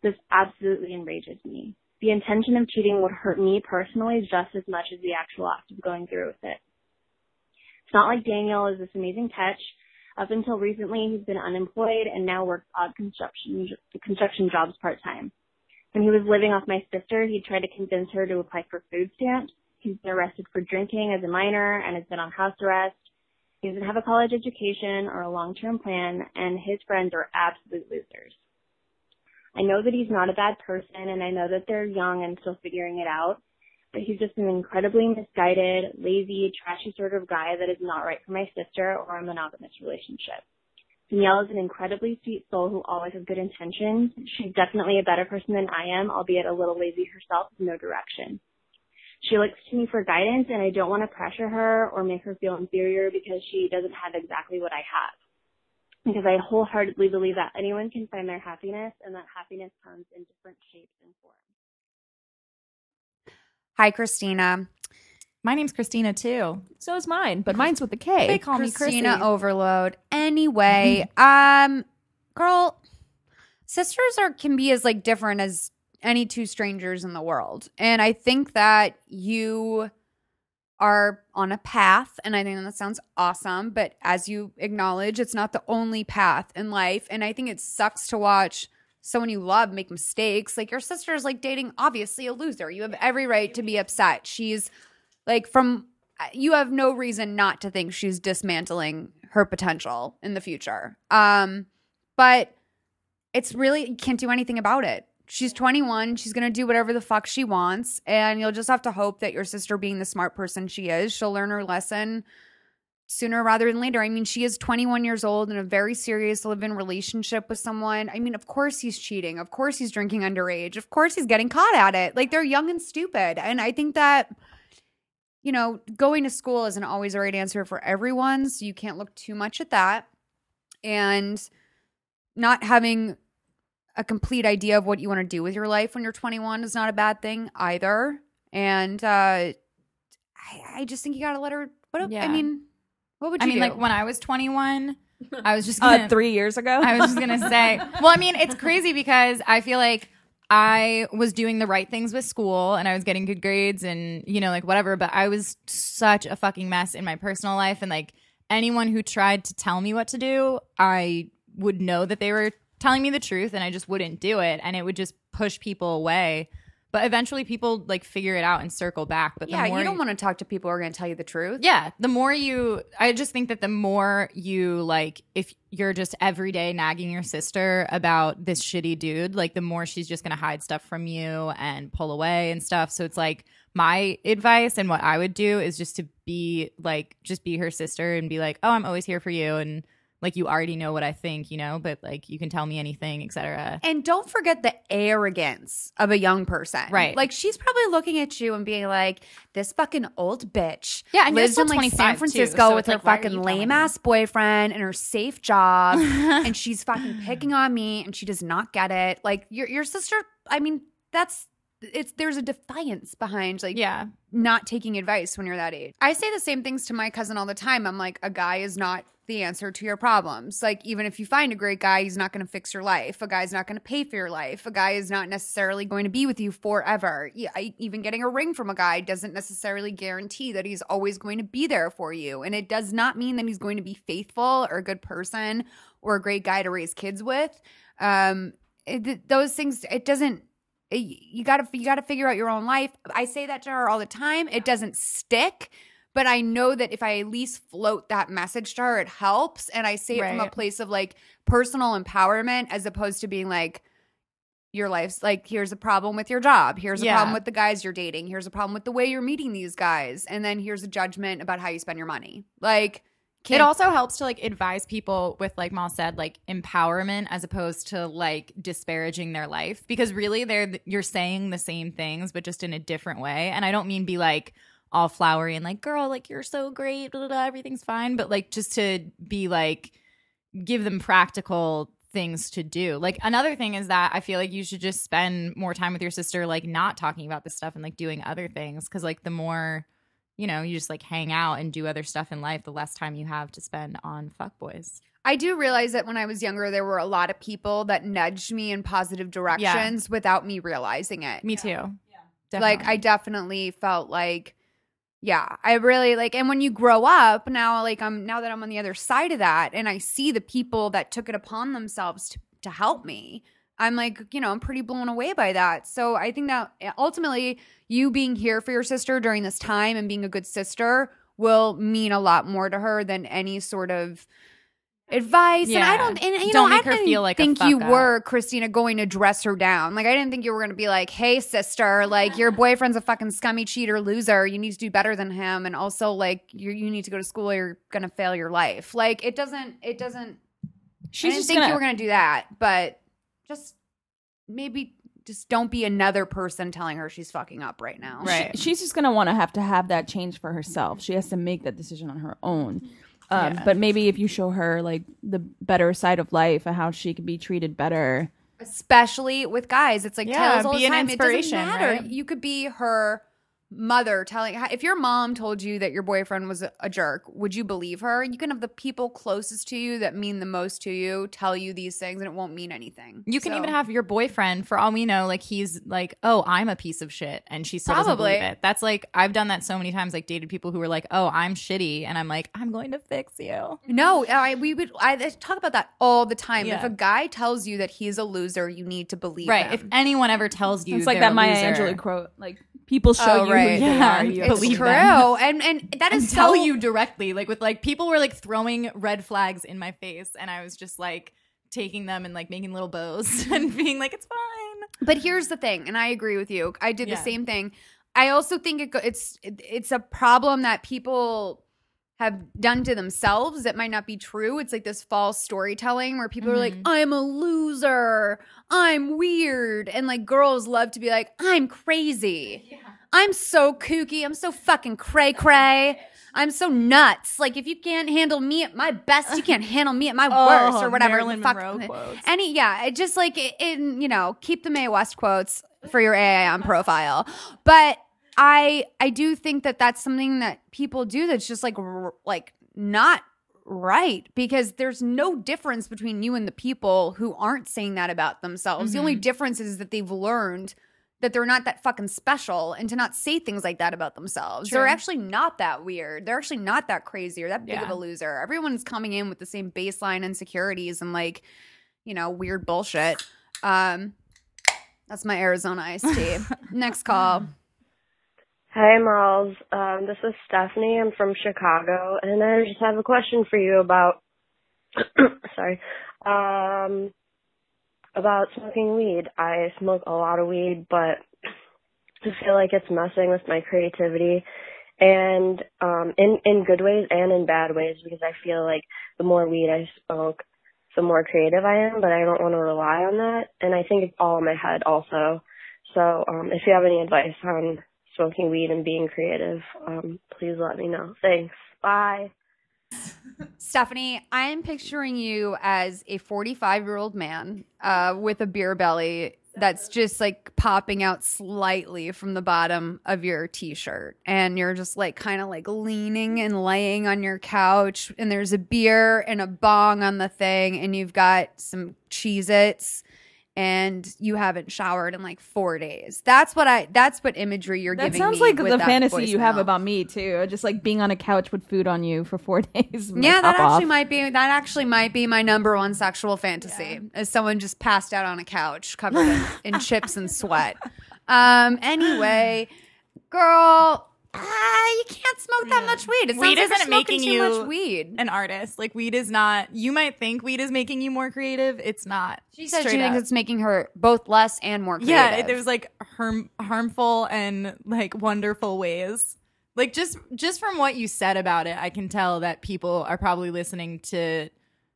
This absolutely enrages me. The intention of cheating would hurt me personally just as much as the actual act of going through with it. It's not like Daniel is this amazing catch. Up until recently, he's been unemployed and now works odd construction construction jobs part time. When he was living off my sister, he tried to convince her to apply for food stamps. He's been arrested for drinking as a minor and has been on house arrest. He doesn't have a college education or a long-term plan, and his friends are absolute losers. I know that he's not a bad person, and I know that they're young and still figuring it out, he's just an incredibly misguided, lazy, trashy sort of guy that is not right for my sister or a monogamous relationship. Danielle is an incredibly sweet soul who always has good intentions. She's definitely a better person than I am, albeit a little lazy herself with no direction. She looks to me for guidance and I don't want to pressure her or make her feel inferior because she doesn't have exactly what I have. Because I wholeheartedly believe that anyone can find their happiness and that happiness comes in different shapes and forms. Hi, Christina. My name's Christina too. So is mine, but mine's with a K. They call me Christina Overload. Anyway, um, girl, sisters are can be as like different as any two strangers in the world, and I think that you are on a path, and I think that sounds awesome. But as you acknowledge, it's not the only path in life, and I think it sucks to watch someone you love make mistakes. Like your sister is like dating obviously a loser. You have every right to be upset. She's like from you have no reason not to think she's dismantling her potential in the future. Um but it's really you can't do anything about it. She's 21, she's going to do whatever the fuck she wants and you'll just have to hope that your sister being the smart person she is, she'll learn her lesson sooner rather than later. I mean, she is 21 years old in a very serious live-in relationship with someone. I mean, of course he's cheating. Of course he's drinking underage. Of course he's getting caught at it. Like they're young and stupid. And I think that you know, going to school isn't always the right answer for everyone, so you can't look too much at that. And not having a complete idea of what you want to do with your life when you're 21 is not a bad thing either. And uh I, I just think you got to let her what I Yeah. mean, what would I you mean, do? like when I was 21, I was just gonna, Uh, three years ago. I was just gonna say. Well, I mean, it's crazy because I feel like I was doing the right things with school and I was getting good grades and you know like whatever. But I was such a fucking mess in my personal life and like anyone who tried to tell me what to do, I would know that they were telling me the truth and I just wouldn't do it and it would just push people away. But eventually, people like figure it out and circle back. But the yeah, more you don't want to talk to people who are going to tell you the truth. yeah, the more you, I just think that the more you like, if you're just every day nagging your sister about this shitty dude, like the more she's just gonna hide stuff from you and pull away and stuff. So it's like my advice and what I would do is just to be like, just be her sister and be like, oh, I'm always here for you, and like you already know what I think, you know, but like you can tell me anything, etc. And don't forget the arrogance of a young person. Right. Like she's probably looking at you and being like, this fucking old bitch. Yeah, and you're lives in like 25 San too, Francisco so with her like, fucking lame ass boyfriend and her safe job. and she's fucking picking on me and she does not get it. Like your your sister, I mean, that's it's there's a defiance behind like Yeah, not taking advice when you're that age. I say the same things to my cousin all the time. I'm like, a guy is not the answer to your problems. Like, even if you find a great guy, he's not going to fix your life. A guy's not going to pay for your life. A guy is not necessarily going to be with you forever. Even getting a ring from a guy doesn't necessarily guarantee that he's always going to be there for you. And it does not mean that he's going to be faithful or a good person or a great guy to raise kids with. Um, it, those things, it doesn't you got to you got to figure out your own life. I say that to her all the time. It doesn't stick, but I know that if I at least float that message to her, it helps. And I say it from a place of like personal empowerment as opposed to being like your life's like here's a problem with your job. Here's a Yeah. problem with the guys you're dating. Here's a problem with the way you're meeting these guys. And then here's a judgment about how you spend your money. Like it also helps to like advise people with like Mal said like empowerment as opposed to like disparaging their life. Because really they're you're saying the same things but just in a different way. And I don't mean be like all flowery and like girl like you're so great blah, blah, blah, everything's fine but like just to be like give them practical things to do. Like another thing is that I feel like you should just spend more time with your sister like not talking about this stuff and like doing other things cuz like the more you know, you just like hang out and do other stuff in life, the less time you have to spend on fuckboys. I do realize that when I was younger, there were a lot of people that nudged me in positive directions without me realizing it. Me too. Yeah. Like I definitely felt like yeah, I really like and when you grow up now like I'm now that I'm on the other side of that and I see the people that took it upon themselves to to help me. I'm like, you know, I'm pretty blown away by that. So I think that eh, ultimately you being here for your sister during this time and being a good sister will mean a lot more to her than any sort of advice. And I don't and you Don't know, make I her didn't feel like a think you up. were Christina going to dress her down. Like I didn't think you were going to be like, "Hey sister, like your boyfriend's a fucking scummy cheater loser. You need to do better than him and also like you you need to go to school or you're going to fail your life." Like it doesn't it doesn't She's I didn't just think gonna, you were going to do that, but just maybe just don't be another person telling her she's fucking up right now. Right. she's just gonna want to have to have that change for herself. She has to make that decision on her own. Um, Yeah. But maybe if you show her like the better side of life and how she can be treated better, especially with guys. It's like Yeah, tells all be the an time. It doesn't inspiration, matter. right? You could be her mother telling if your mom told you that your boyfriend was a, jerk would you believe her you can have the people closest to you that mean the most to you tell you these things and it won't mean anything You can So- even have your boyfriend, for all we know, like he's like, "Oh, I'm a piece of shit," and she still doesn't Probably. believe it. That's like I've done that so many times. Like dated people who were like, "Oh, I'm shitty," and I'm like, "I'm going to fix you." no I, we would I talk about that all the time if a guy tells you that he's a loser you need to believe Right? him. If anyone ever tells you, it's like that loser, Angelou quote: like people show Oh, you right. who they Yeah. are. You it's true them. and and that is and tell so- you directly. Like with like people were like throwing red flags in my face, and I was just like taking them and like making little bows and being like, "It's fine." But here's the thing, and I agree with you. I did Yeah. the same thing. I also think it, go- it's it, it's a problem that people have done to themselves that might not be true. It's like this false storytelling where people are like, Mhm. "I'm a loser, I'm weird," and like girls love to be like, "I'm crazy, I'm so kooky, I'm so fucking cray cray." I'm so nuts. Like if you can't handle me at my best, you can't handle me at my worst, or whatever. Oh, Marilyn fuck- Monroe quotes. any yeah it just like in you know keep the mae west quotes for your AIM profile but i i do think that that's something that people do that's just like r- like not right because there's no difference between you and the people who aren't saying that about themselves the only difference is that they've learned that they're not that fucking special and to not say things like that about themselves. They're actually not that weird. They're actually not that crazy or that big of a loser. Everyone's coming in with the same baseline insecurities and like, you know, weird bullshit. Um that's my Arizona iced tea. Next call. Hi, Miles. Um, this is Stephanie. I'm from Chicago, and I just have a question for you about, sorry, um, about smoking weed. I smoke a lot of weed, but I feel like it's messing with my creativity, and um, in in good ways and in bad ways because I feel like the more weed I smoke, the more creative I am. But I don't want to rely on that, and I think it's all in my head also. So, um, if you have any advice on smoking weed and being creative, um, please let me know. Thanks. Bye. Stephanie, I am picturing you as a 45 year old man uh, with a beer belly that's just like popping out slightly from the bottom of your t shirt. And you're just like kind of like leaning and laying on your couch. And there's a beer and a bong on the thing. And you've got some Cheez Its. And you haven't showered in like four days. That's what I. That's what imagery you're That giving. sounds like the fantasy you have about me too. Just like being on a couch with food on you for four days. Yeah, that actually off. might be that actually might be my number one sexual fantasy. Is someone just passed out on a couch covered in, in chips and sweat. Um. Anyway, girl, ah, you can't smoke that much weed. It Weed like isn't smoking making you much weed. an artist. Like weed is not. You might think weed is making you more creative. It's not. She said she Straight thinks it's making her both less and more creative. Yeah, it- there's like harm, harmful and like wonderful ways Like just just from what you said about it, I can tell that people are probably listening to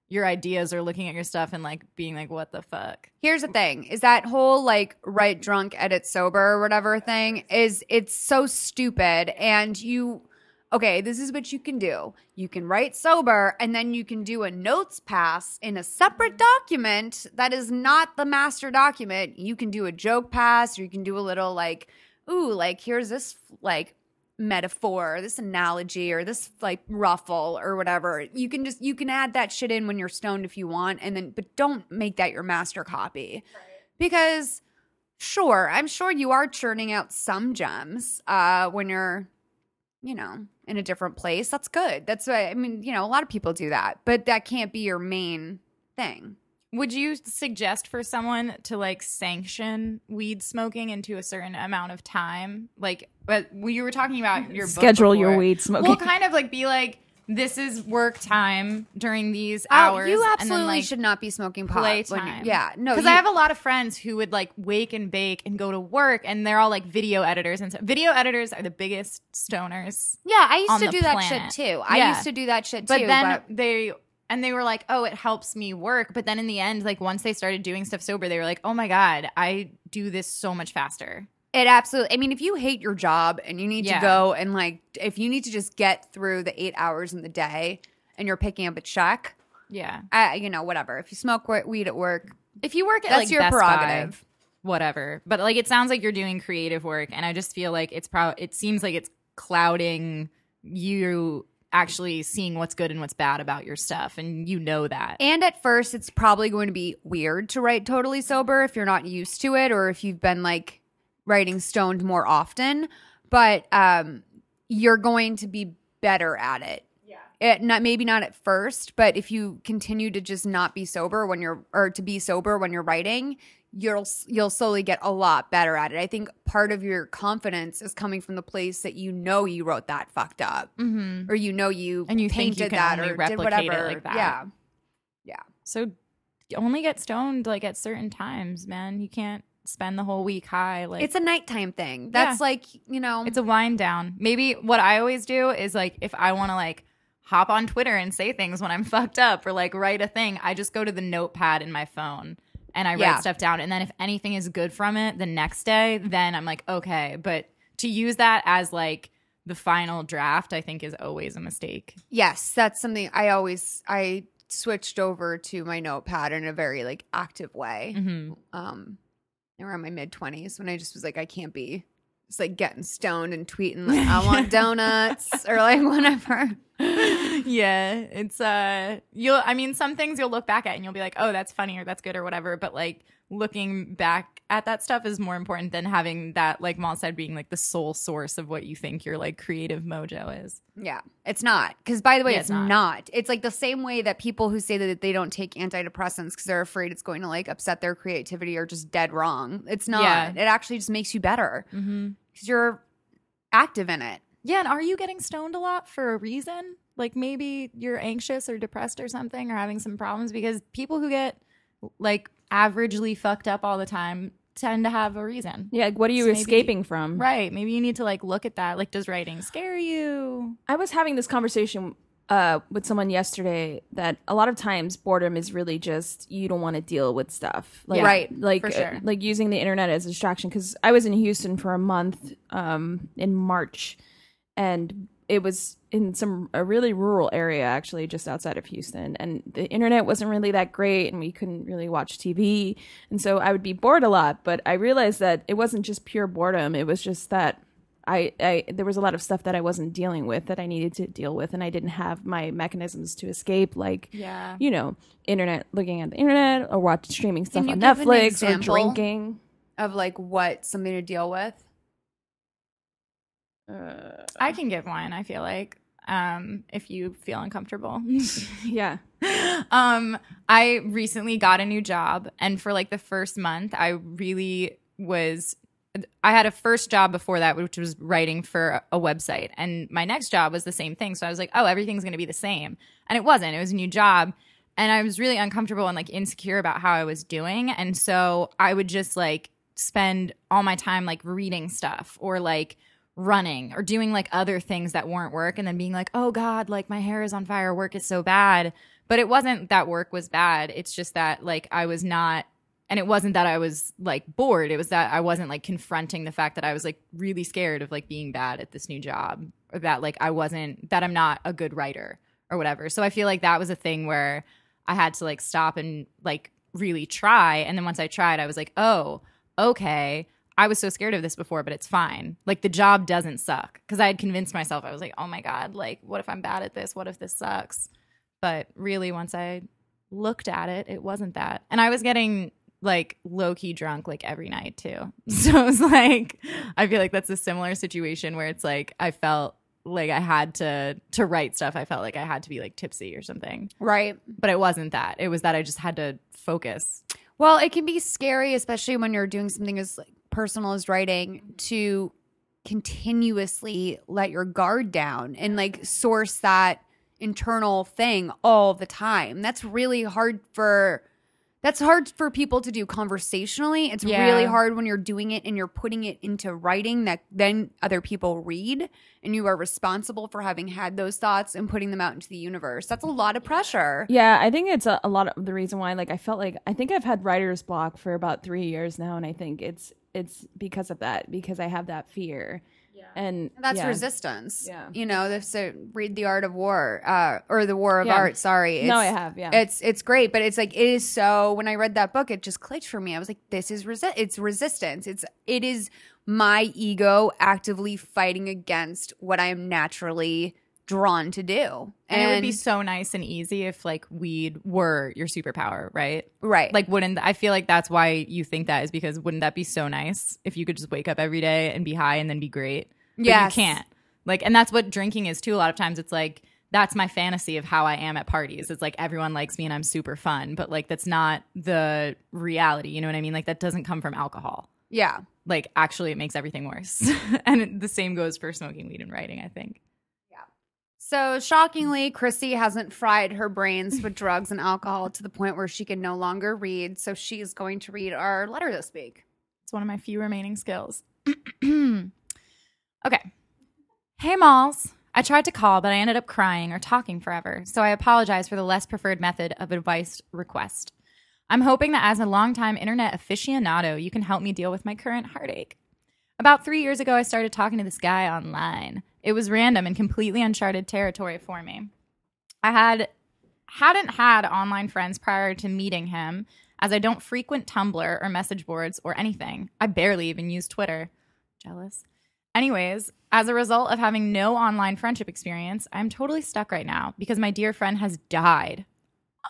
your ideas or looking at your stuff and like being like, "What the fuck?" Here's the thing: is that whole like write drunk, edit sober, or whatever thing is it's so stupid. And you, okay, this is what you can do: you can write sober, and then you can do a notes pass in a separate document that is not the master document. You can do a joke pass, or you can do a little like, ooh, like here's this like metaphor, this analogy, or this like ruffle or whatever. You can just you can add that shit in when you're stoned if you want, and then but don't make that your master copy. Because sure, I'm sure you are churning out some gems uh when you're you know, in a different place. That's good. That's why I mean, you know, a lot of people do that, but that can't be your main thing. Would you suggest for someone to like sanction weed smoking into a certain amount of time? Like, but you were talking about your book Schedule your weed smoking. Well, kind of like be like, this is work time during these Oh, hours. you absolutely then, like, should not be smoking pot. when you- playtime. yeah, no, because I have a lot of friends who would like wake and bake and go to work, and they're all like video editors and stuff. Video editors are the biggest stoners. Yeah, I used on to the do that shit too. I used to do that shit too. But then but they and they were like, "Oh, it helps me work." But then in the end, like once they started doing stuff sober, they were like, "Oh my god, I do this so much faster." it absolutely. I mean, if you hate your job and you need Yeah. to go and like, if you need to just get through the eight hours in the day and you're picking up a check, Yeah. I, you know, whatever. If you smoke weed at work, If you work at That's like your Best prerogative. Buy, whatever. But like it sounds like you're doing creative work, and I just feel like it's pro. It seems like it's clouding you actually seeing what's good and what's bad about your stuff, and you know that. And at first, it's probably going to be weird to write totally sober if you're not used to it or if you've been like writing stoned more often. But um, you're going to be better at it. Yeah. It, not maybe not at first, but if you continue to just not be sober when you're or to be sober when you're writing, you'll you'll slowly get a lot better at it. I think part of your confidence is coming from the place that you know you wrote that fucked up, mm-hmm. or you know you And you think painted you can that or did whatever. like that. Yeah. Yeah. So you only get stoned like at certain times, man. You can't spend the whole week high. Like it's a nighttime thing. That's Yeah. like, you know, It's a wind down. Maybe what I always do is like if I want to like hop on Twitter and say things when I'm fucked up or like write a thing, I just go to the notepad in my phone and I write Yeah. stuff down. And then if anything is good from it the next day, then I'm like, okay. But to use that as like the final draft, I think is always a mistake. yes, that's something I always I switched over to my notepad in a very like active way. Mm-hmm. Um around my mid 20s when I just was like I can't be just like getting stoned and tweeting like I want donuts or like whatever. yeah, it's uh you'll I mean some things you'll look back at and you'll be like, "Oh, that's funny or that's good or whatever," but like looking back at that stuff is more important than having that like Mal said being like the sole source of what you think your like creative mojo is. Yeah, it's not. Because by the way, Yeah, it's, it's not. not. It's like the same way that people who say that they don't take antidepressants because they're afraid it's going to like upset their creativity are just dead wrong. It's not. Yeah. It actually just makes you better Mm-hmm. because you're active in it. Yeah, and are you getting stoned a lot for a reason? Like maybe you're anxious or depressed or something or having some problems because people who get like averagely fucked up all the time tend to have a reason. Yeah, like what are you So maybe- escaping from? Right. Maybe you need to like look at that. Like, does writing scare you? I was having this conversation uh, with someone yesterday that a lot of times boredom is really just you don't want to deal with stuff, like, Yeah, Right, Like for uh, like using the internet as a distraction. Because I was in Houston for a month um, in March, and it was in some a really rural area actually just outside of Houston and the internet wasn't really that great and we couldn't really watch TV and so I would be bored a lot but I realized that it wasn't just pure boredom it was just that I, I there was a lot of stuff that I wasn't dealing with that I needed to deal with and I didn't have my mechanisms to escape like Yeah. you know internet looking at the internet or watch streaming stuff on Netflix or drinking Of like what something to deal with. I can give one, I feel like. Um, if you feel uncomfortable. yeah um, I recently got a new job, and for like the first month, I really was. I had a first job before that, which was writing for a website, and my next job was the same thing. So I was like, "Oh, everything's going to be the same," and it wasn't. It was a new job, and I was really uncomfortable and like insecure about how I was doing, and so I would just like spend all my time like reading stuff or like running or doing like other things that weren't work and then being like, oh God, like my hair is on fire, work is so bad. But it wasn't that work was bad. It's just that like I was not, and it wasn't that I was like bored. It was that I wasn't like confronting the fact that I was like really scared of like being bad at this new job or that like I wasn't, that I'm not a good writer or whatever. So I feel like that was a thing where I had to like stop and like really try. And then once I tried, I was like, oh, okay. I was so scared of this before, but it's fine. Like the job doesn't suck. Cause I had convinced myself, I was like, oh my God, like what if I'm bad at this? What if this sucks? But really, once I looked at it, it wasn't that. And I was getting like low key drunk like every night too. So it was like, I feel like that's a similar situation where it's like I felt like I had to to write stuff. I felt like I had to be like tipsy or something. Right. But it wasn't that. It was that I just had to focus. Well, it can be scary, especially when you're doing something as like, personal as writing, to continuously let your guard down and like source that internal thing all the time. That's really hard for that's hard for people to do conversationally. It's Yeah. really hard when you're doing it and you're putting it into writing that then other people read and you are responsible for having had those thoughts and putting them out into the universe. That's a lot of pressure. Yeah, I think it's a, a lot of the reason why. Like, I felt like I think I've had writer's block for about three years now, and I think it's it's because of that because I have that fear. Yeah, and That's yeah. resistance. Yeah. You know, this uh, read the art of war, uh, or the war of Yeah. art. Sorry. No, It's- I have, yeah. It's it's great, but it's like it is so. When I read that book, it just clicked for me. I was like, this is resi- It's resistance. It's it is my ego actively fighting against what I am naturally drawn to do. And, it would be so nice and easy if like weed were your superpower, right? right, Like wouldn't I feel like that's why you think that is because wouldn't that be so nice if you could just wake up every day and be high and then be great? Yeah. You can't. Like and that's what drinking is too. A lot of times it's like that's my fantasy of how I am at parties. It's like everyone likes me and I'm super fun, but like that's not the reality, you know what I mean? Like that doesn't come from alcohol. yeah. Like actually it makes everything worse. and the same goes for smoking weed and writing, I think. So shockingly, Chrissy hasn't fried her brains with drugs and alcohol to the point where she can no longer read. So she is going to read our letter this week. It's one of my few remaining skills. okay. Hey, Malls. I tried to call, but I ended up crying or talking forever, so I apologize for the less preferred method of advice request. I'm hoping that as a longtime internet aficionado, you can help me deal with my current heartache. About three years ago, I started talking to this guy online. It was random and completely uncharted territory for me. I had hadn't had online friends prior to meeting him, as I don't frequent Tumblr or message boards or anything. I barely even use Twitter. Jealous. Anyways, as a result of having no online friendship experience, I'm totally stuck right now because my dear friend has died.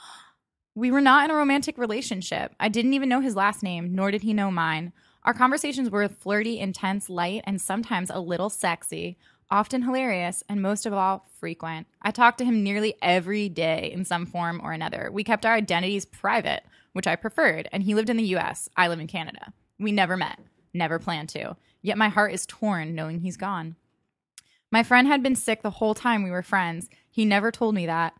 We were not in a romantic relationship. I didn't even know his last name, nor did he know mine. Our conversations were flirty, intense, light, and sometimes a little sexy, often hilarious, and most of all, frequent. I talked to him nearly every day in some form or another. We kept our identities private, which I preferred, and he lived in the US. I live in Canada. We never met, never planned to. Yet my heart is torn knowing he's gone. My friend had been sick the whole time we were friends. He never told me that.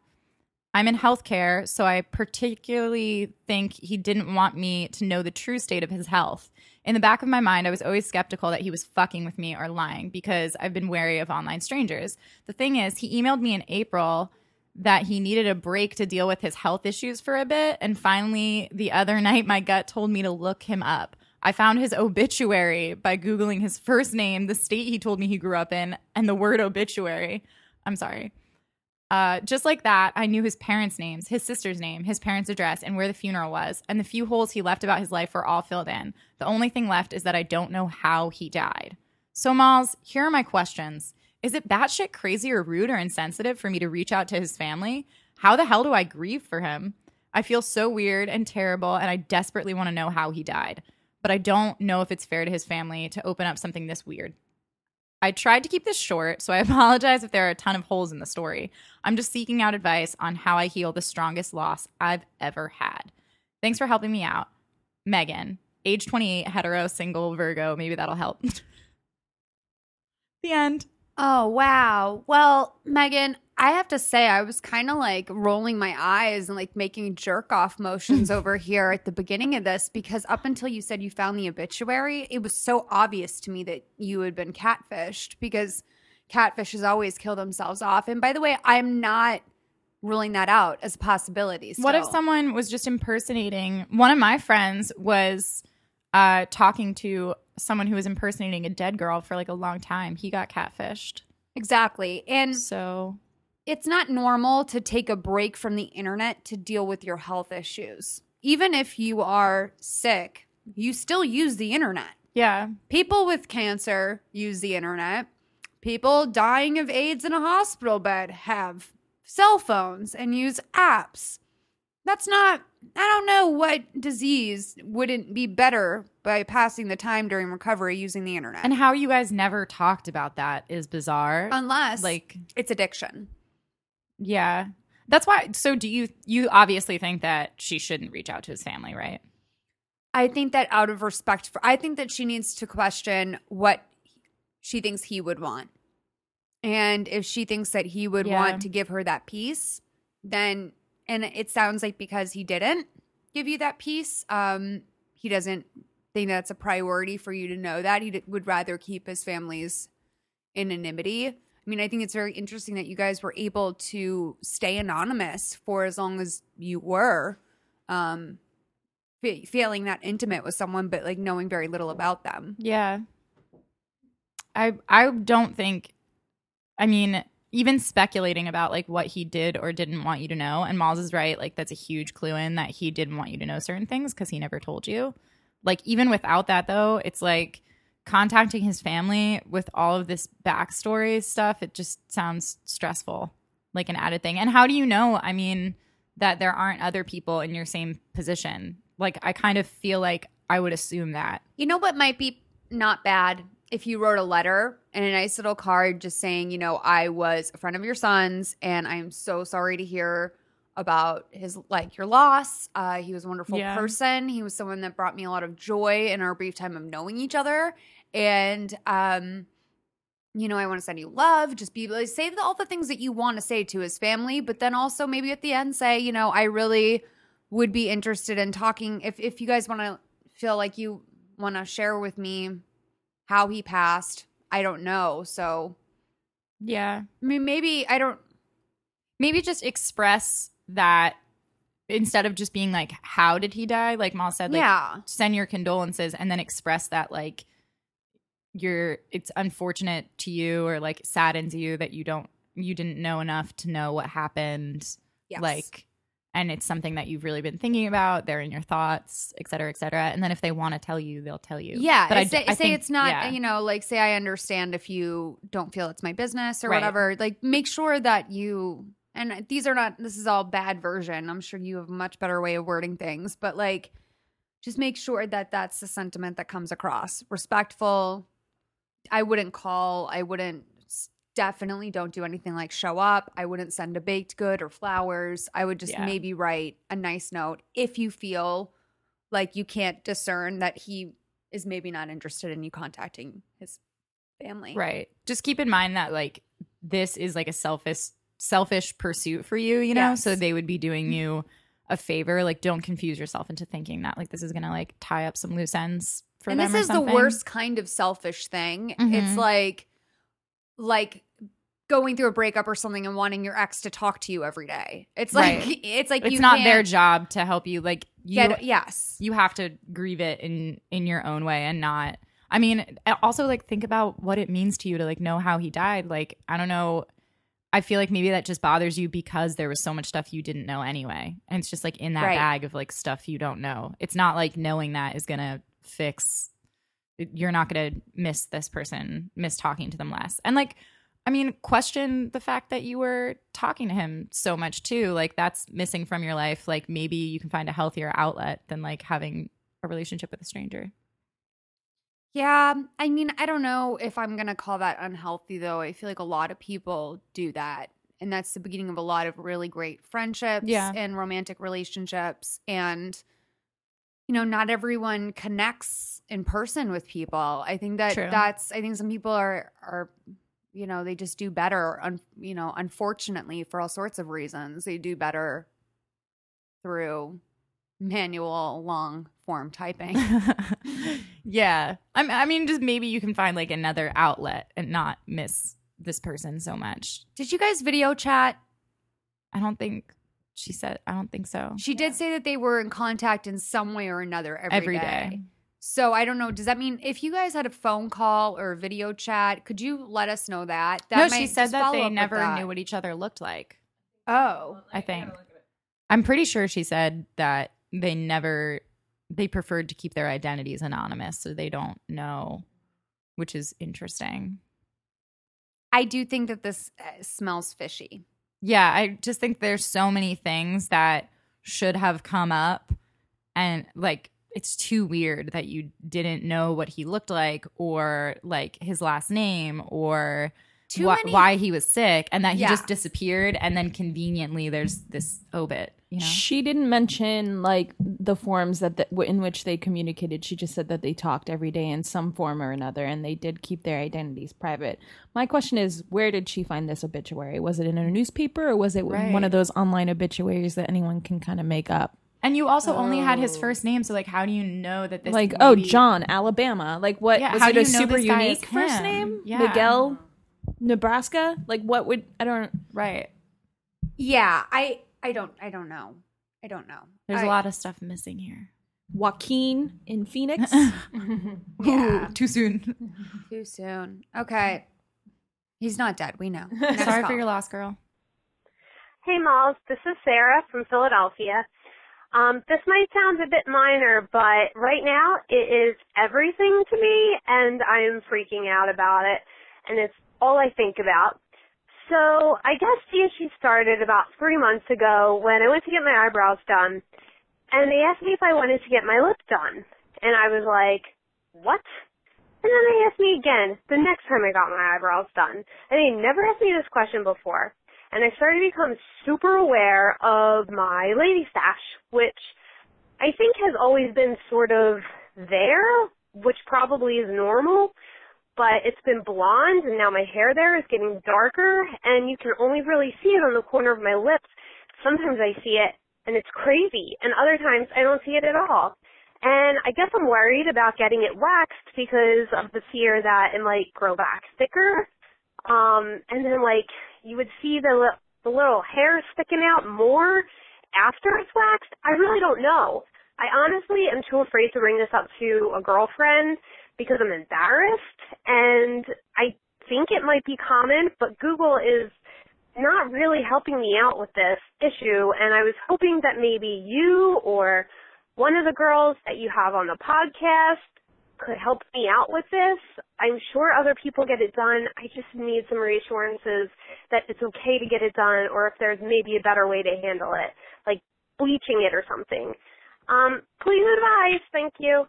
I'm in healthcare, so I particularly think he didn't want me to know the true state of his health. In the back of my mind, I was always skeptical that he was fucking with me or lying because I've been wary of online strangers. The thing is, he emailed me in April that he needed a break to deal with his health issues for a bit. And finally, the other night, my gut told me to look him up. I found his obituary by Googling his first name, the state he told me he grew up in, and the word obituary. I'm sorry. Uh, just like that, I knew his parents' names, his sister's name, his parents' address, and where the funeral was. And the few holes he left about his life were all filled in. The only thing left is that I don't know how he died. So, Malls, here are my questions. Is it batshit crazy or rude or insensitive for me to reach out to his family? How the hell do I grieve for him? I feel so weird and terrible, and I desperately want to know how he died. But I don't know if it's fair to his family to open up something this weird. I tried to keep this short, so I apologize if there are a ton of holes in the story. I'm just seeking out advice on how I heal the strongest loss I've ever had. Thanks for helping me out. Megan, age 28, hetero, single, Virgo. Maybe that'll help. the end. Oh, wow. Well, Megan, I have to say, I was kind of like rolling my eyes and like making jerk off motions over here at the beginning of this because up until you said you found the obituary, it was so obvious to me that you had been catfished because catfishes always kill themselves off. And by the way, I'm not ruling that out as a possibility. What if someone was just impersonating? One of my friends was uh, talking to someone who was impersonating a dead girl for like a long time. He got catfished. Exactly. And So it's not normal to take a break from the internet to deal with your health issues. Even if you are sick, you still use the internet. yeah, People with cancer use the internet. People dying of AIDS in a hospital bed have cell phones and use apps. That's not, I don't know what disease wouldn't be better by passing the time during recovery using the internet. and how you guys never talked about that is bizarre. Unless like, it's addiction. Yeah, that's why. So, do you? You obviously think that she shouldn't reach out to his family, right? I think that out of respect for, I think that she needs to question what she thinks he would want. And if she thinks that he would Yeah. want to give her that peace, then, and it sounds like because he didn't give you that peace, um, he doesn't think that's a priority for you to know that. He would rather keep his family's anonymity. I mean, I think it's very interesting that you guys were able to stay anonymous for as long as you were. Um, fe- feeling that intimate with someone but like knowing very little about them Yeah. I I don't think I mean, even speculating about like what he did or didn't want you to know, and Miles is right, like that's a huge clue in that he didn't want you to know certain things because he never told you. Like even without that though, it's like contacting his family with all of this backstory stuff, it just sounds stressful, like an added thing. And how do you know? I mean, that there aren't other people in your same position. Like I kind of feel like I would assume that. you know what might be not bad if you wrote a letter and a nice little card just saying you know i was a friend of your son's and i'm so sorry to hear about his like your loss uh, he was a wonderful Yeah. person he was someone that brought me a lot of joy in our brief time of knowing each other and um you know, I want to send you love. Just be like, say the- all the things that you want to say to his family, but then also maybe at the end say, you know, I really would be interested in talking. If if you guys want to feel like you want to share with me how he passed, I don't know. So Yeah. I mean, maybe I don't. maybe just express that instead of just being like how did he die like Mal said like yeah, send your condolences and then express that like you're it's unfortunate to you or like saddens you that you don't you didn't know enough to know what happened yes. like and it's something that you've really been thinking about they're in your thoughts et cetera et cetera and then if they want to tell you they'll tell you Yeah, but I, say, I say think- it's not, yeah. you know, like say I understand if you don't feel it's my business or Right. whatever. Like make sure that you and these are not this is all bad version. I'm sure you have a much better way of wording things, but like just make sure that that's the sentiment that comes across. Respectful. I wouldn't call, I wouldn't definitely don't do anything like show up. I wouldn't send a baked good or flowers. I would just Yeah. maybe write a nice note if you feel like you can't discern that he is maybe not interested in you contacting his family. Right. Just keep in mind that like this is like a selfish selfish pursuit for you, you know? Yes. So they would be doing mm-hmm. you a favor. Like don't confuse yourself into thinking that like this is gonna like tie up some loose ends for and them. this is the worst kind of selfish thing. It's Mhm. like like going through a breakup or something and wanting your ex to talk to you every day. It's like Right. it's like It's not their job to help you. Like you get yes. you have to grieve it in in your own way and not I mean, also like think about what it means to you to like know how he died. Like, I don't know. I feel like maybe that just bothers you because there was so much stuff you didn't know anyway. And it's just like in that Right. bag of like stuff you don't know. It's not like knowing that is going to fix you're not going to miss this person, miss talking to them less. And like I mean, question the fact that you were talking to him so much too. Like that's missing from your life. Like maybe you can find a healthier outlet than like having a relationship with a stranger. Yeah, I mean, I don't know if I'm going to call that unhealthy though. I feel like a lot of people do that. And that's the beginning of a lot of really great friendships Yeah. and romantic relationships and you know, not everyone connects in person with people. I think that True. that's I think some people are are you know, they just do better. Un- you know, unfortunately, for all sorts of reasons, they do better through manual long form typing. yeah. I, I mean, just maybe you can find like another outlet and not miss this person so much. Did you guys video chat? I don't think she said, I don't think so. She did say that they were in contact in some way or another Every every day. day. So I don't know. Does that mean if you guys had a phone call or a video chat, could you let us know that? that no, might she said that they never that. knew what each other looked like. Oh, I think. I'm pretty sure she said that they never they preferred to keep their identities anonymous so they don't know, which is interesting. I do think that this uh, smells fishy. Yeah, I just think there's so many things that should have come up and like it's too weird that you didn't know what he looked like or like his last name or Too wh- many- why he was sick and that he Yeah. just disappeared and then conveniently there's this obit, you know. She didn't mention like the forms that the, in which they communicated. She just said that they talked every day in some form or another, and they did keep their identities private. My question is, where did she find this obituary? Was it in a newspaper, or was it Right. one of those online obituaries that anyone can kind of make up? And you also only had Oh. his first name, so like, how do you know that this? like, oh, lady- John, Alabama. Like, what Yeah, was how it do a you know super this guy is unique first him? name? Yeah. Miguel, Nebraska. Like, what would I don't. right? Yeah, I I don't I don't know. I don't know. There's a a lot of stuff missing here. Joaquin in Phoenix. Yeah, Too soon. too soon. Okay, he's not dead. We know. Next Sorry call. for your loss, girl. Hey, Malls. This is Sarah from Philadelphia. Um, this might sound a bit minor, but right now it is everything to me, and I'm freaking out about it, and it's all I think about. So I guess the issue started about three months ago when I went to get my eyebrows done, and they asked me if I wanted to get my lip done, and I was like, "What?" And then they asked me again the next time I got my eyebrows done, and they never asked me this question before and I started to become super aware of my lady stash, which I think has always been sort of there, which probably is normal, but it's been blonde and now my hair there is getting darker and you can only really see it on the corner of my lips. Sometimes I see it and it's crazy and other times I don't see it at all. And I guess I'm worried about getting it waxed because of the fear that it might grow back thicker. Um, and then like you would see the the little hair sticking out more after it's waxed. I really don't know. I honestly am too afraid to bring this up to a girlfriend because I'm embarrassed and I think it might be common, but Google is not really helping me out with this issue and I was hoping that maybe you or one of the girls that you have on the podcast could help me out with this. I'm sure other people get it done. I just need some reassurances that it's okay to get it done or if there's maybe a better way to handle it, like bleaching it or something. Um, please advise. Thank you.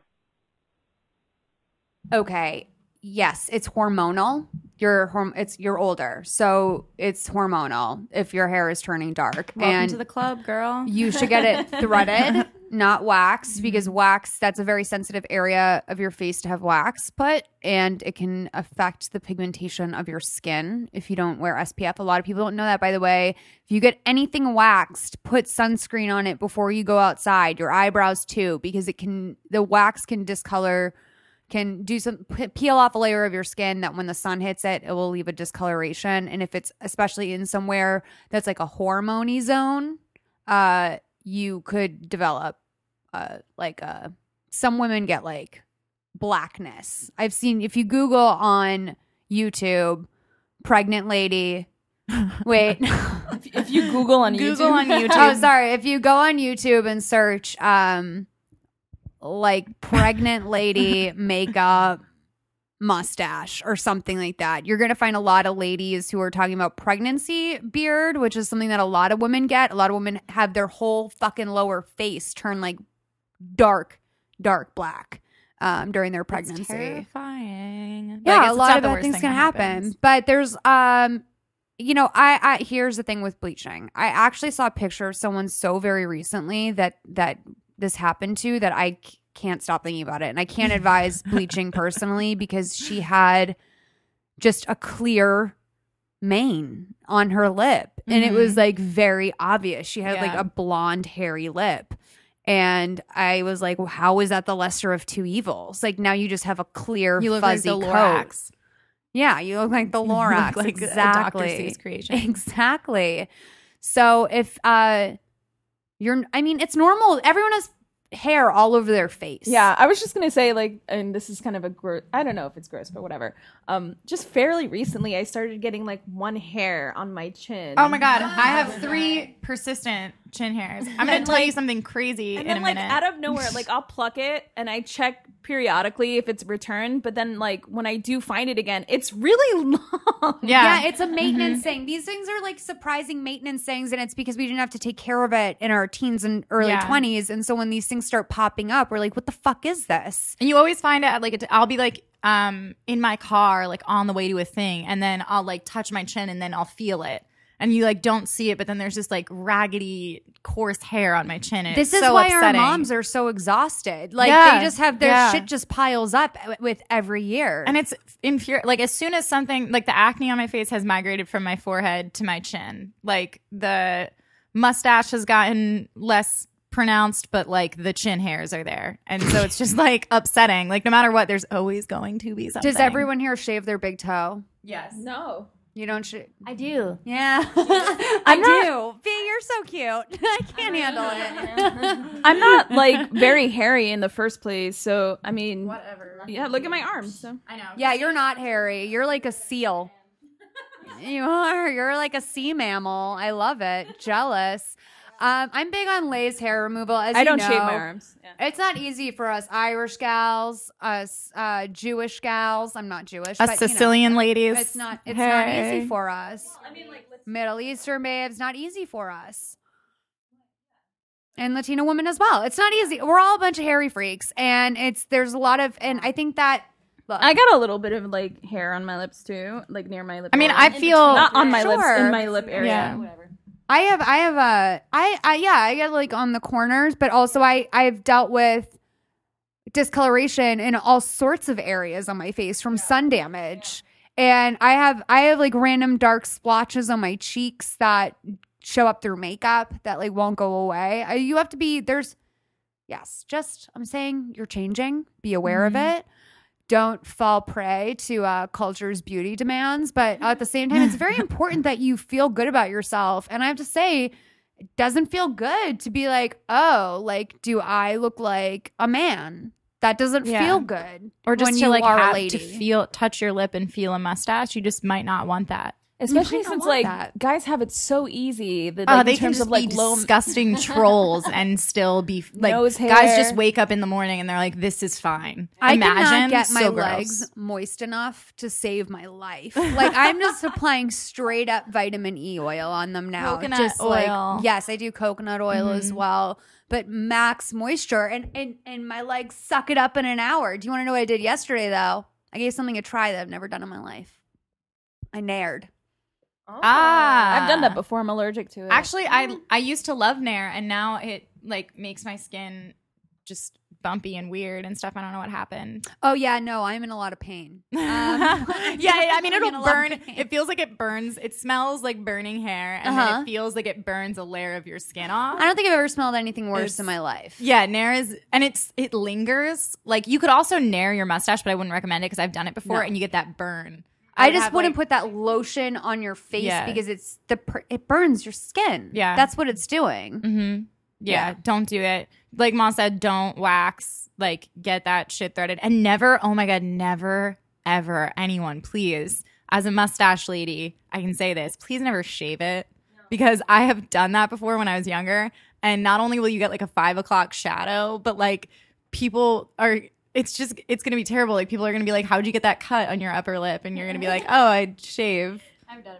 Okay. Yes, it's hormonal. You're horm- it's you're older, so it's hormonal. If your hair is turning dark, Welcome and to the club, girl. you should get it threaded, not waxed, because wax that's a very sensitive area of your face to have wax put, and it can affect the pigmentation of your skin if you don't wear SPF. A lot of people don't know that, by the way. If you get anything waxed, put sunscreen on it before you go outside. Your eyebrows too, because it can the wax can discolor can do some p- peel off a layer of your skin that when the sun hits it, it will leave a discoloration. And if it's especially in somewhere that's like a hormony zone, uh, you could develop uh like uh some women get like blackness. I've seen if you Google on YouTube, pregnant lady. Wait. if you Google on Google YouTube, on YouTube. oh, sorry. If you go on YouTube and search um like pregnant lady makeup mustache or something like that. You're going to find a lot of ladies who are talking about pregnancy beard, which is something that a lot of women get. A lot of women have their whole fucking lower face turn like dark, dark black um, during their pregnancy. terrifying. But Yeah, a lot of bad things thing can happen. But there's um you know, I, I here's the thing with bleaching. I actually saw a picture of someone so very recently that that this happened to that I c- can't stop thinking about it. And I can't advise bleaching personally because she had just a clear mane on her lip. And it was like very obvious. She had like a blonde, hairy lip. And I was like, well, how is that the lesser of two evils? Like now you just have a clear, You look like fuzzy the coat. Lorax. Yeah, you look like the Lorax. like a Dr. exactly. Seuss creation. Exactly. So if uh you're I mean, it's normal. Everyone has hair all over their face. Yeah, I was just gonna say like, and this is kind of a gross. I don't know if it's gross, but whatever. Um, just fairly recently, I started getting like one hair on my chin. Oh my god, I have three persistent chin hairs. I'm gonna And, tell you something crazy And in then a like minute. out of nowhere, like I'll pluck it and I check periodically if it's returned. But then like when I do find it again, it's really long. yeah. Yeah, it's a maintenance thing. These things are like surprising maintenance things, and it's because we didn't have to take care of it in our teens and early Yeah. 20s. And so when these things start popping up, we're like, what the fuck is this? And you always find it at like a, I'll be like um in my car like on the way to a thing and then I'll like touch my chin and then I'll feel it. And you like don't see it, but then there's just like raggedy coarse hair on my chin. And This it's is so why upsetting. our moms are so exhausted. Like Yeah, they just have their yeah. shit just piles up with every year. And it's infuriating. Like as soon as something like the acne on my face has migrated from my forehead to my chin, like the mustache has gotten less pronounced, but like the chin hairs are there, and so it's just like upsetting. Like no matter what, there's always going to be something. Does everyone here shave their big toe? Yes. No. You don't shave. I do. Yeah, I do. B, you're so cute. I can't handle it. I'm not like very hairy in the first place, so I mean, whatever. Yeah, look at my arms. So. I know. yeah, you're not hairy. You're like a seal. You are. You're like a sea mammal. I love it. Jealous. Um, I'm big on laser hair removal. As I you don't shave my arms. Yeah. It's not easy for us Irish gals, us uh, Jewish gals. I'm not Jewish. Us but, you know, Sicilian ladies. it's not. It's not easy for us. I mean, like Middle Eastern babes, not easy for us. And Latina women as well. It's not easy. We're all a bunch of hairy freaks, and it's there's a lot of, and I think that. Look, I got a little bit of like hair on my lips too, like near my lip. I mean, area. I feel not on my lips, in my lip area. Yeah. I have I have a I I yeah, I get like on the corners, but also I I've dealt with discoloration in all sorts of areas on my face from sun damage. And I have I have like random dark splotches on my cheeks that show up through makeup that like won't go away. I, you have to be there's yes, just I'm saying you're changing. Be aware of mm-hmm. it. Don't fall prey to uh, culture's beauty demands, but at the same time, it's very important that you feel good about yourself. And I have to say, it doesn't feel good to be like, oh, like, do I look like a man? That doesn't Yeah. feel good. or just when to you like have to feel touch your lip and feel a mustache. You just might not want that. Especially since like that. guys have it so easy. That, Oh, like, they in can terms just of like be low disgusting trolls and still be like Nose guys hair. just wake up in the morning and they're like, "This is fine." I Imagine cannot get my so gross. legs moist enough to save my life. Like I'm just applying straight up vitamin E oil on them now. Coconut just oil. like yes, I do coconut oil as Mhm. well, but max moisture and and and my legs suck it up in an hour. Do you want to know what I did yesterday though? I gave something a try that I've never done in my life. I Naired. Ah, I've done that before. I'm allergic to it. Actually, I I used to love Nair, and now it like makes my skin just bumpy and weird and stuff. I don't know what happened. Oh yeah, no, I'm in a lot of pain. Um, yeah, I mean it'll a lot of burn. It feels like it burns. It smells like burning hair, and Uh-huh. then it feels like it burns a layer of your skin off. I don't think I've ever smelled anything worse It's- in my life. Yeah, Nair is, and it's it lingers. Like you could also Nair your mustache, but I wouldn't recommend it because I've done it before, No. and you get that burn. I just wouldn't like- put that lotion on your face Yeah. because it's the it burns your skin. Yeah. that's what it's doing. Mm-hmm. Yeah, Yeah. don't do it. Like mom said, don't wax. Like get that shit threaded, and never. Oh my god, never ever anyone, please. As a mustache lady, I can say this. Please never shave it because I have done that before when I was younger. And not only will you get like a five o'clock shadow, but like people are. It's just it's gonna be terrible. Like people are gonna be like, "How'd you get that cut on your upper lip?" And you're gonna be like, "Oh, I shave."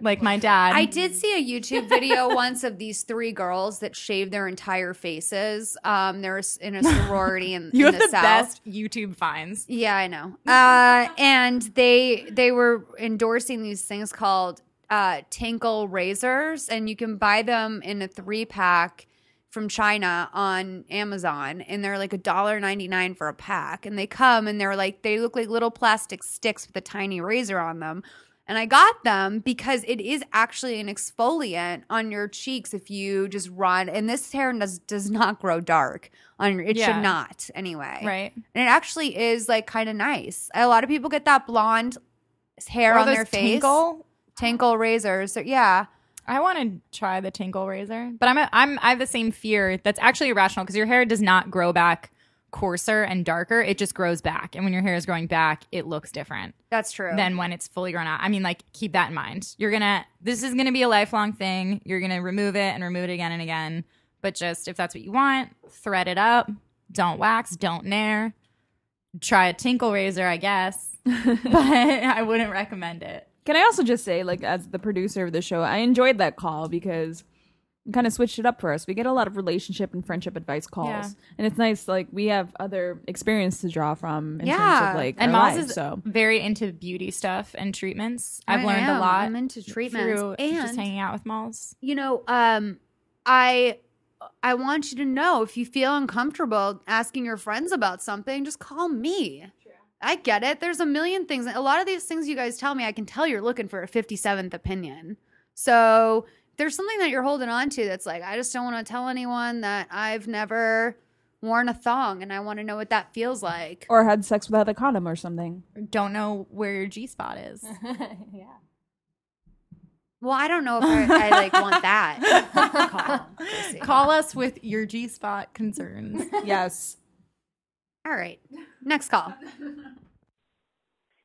Like my dad. I did see a YouTube video once of these three girls that shaved their entire faces. Um, they're in a sorority in, You in have the, the South. best YouTube finds. Yeah, I know. Uh, and they they were endorsing these things called uh, Tinkle razors, and you can buy them in a three pack from China on Amazon, and they're like a dollar ninety nine for a pack. And they come and they're like they look like little plastic sticks with a tiny razor on them. And I got them because it is actually an exfoliant on your cheeks if you just run. And this hair does does not grow dark on your. It Yeah. should not anyway. Right. And it actually is like kind of nice. A lot of people get that blonde hair Or on their face. Tinkle? Tinkle razors. So, yeah. I want to try the Tinkle razor, but I'm a, I'm I have the same fear that's actually irrational because your hair does not grow back coarser and darker. It just grows back, and when your hair is growing back, it looks different That's true. than when it's fully grown out. I mean, like keep that in mind. You're gonna this is gonna be a lifelong thing. You're gonna remove it and remove it again and again. But just if that's what you want, thread it up. Don't wax. Don't nair. Try a Tinkle razor, I guess, but I wouldn't recommend it. Can I also just say, like, as the producer of the show, I enjoyed that call because it kind of switched it up for us. We get a lot of relationship and friendship advice calls, Yeah. and it's nice. Like, we have other experience to draw from in terms Yeah. of like and our Miles lives. is So very into beauty stuff and treatments. I've I learned am. a lot. I'm into treatments. through And just hanging out with Miles. you know, um, I I want you to know if you feel uncomfortable asking your friends about something, just call me. I get it. There's a million things. A lot of these things you guys tell me, I can tell you're looking for a 57th opinion. So there's something that you're holding on to that's like, I just don't want to tell anyone that I've never worn a thong and I want to know what that feels like. or had sex without a condom or something. Don't know where your G spot is. Yeah. Well, I don't know if I, I like want that call. Call us with your G spot concerns. yes. All right. Next call.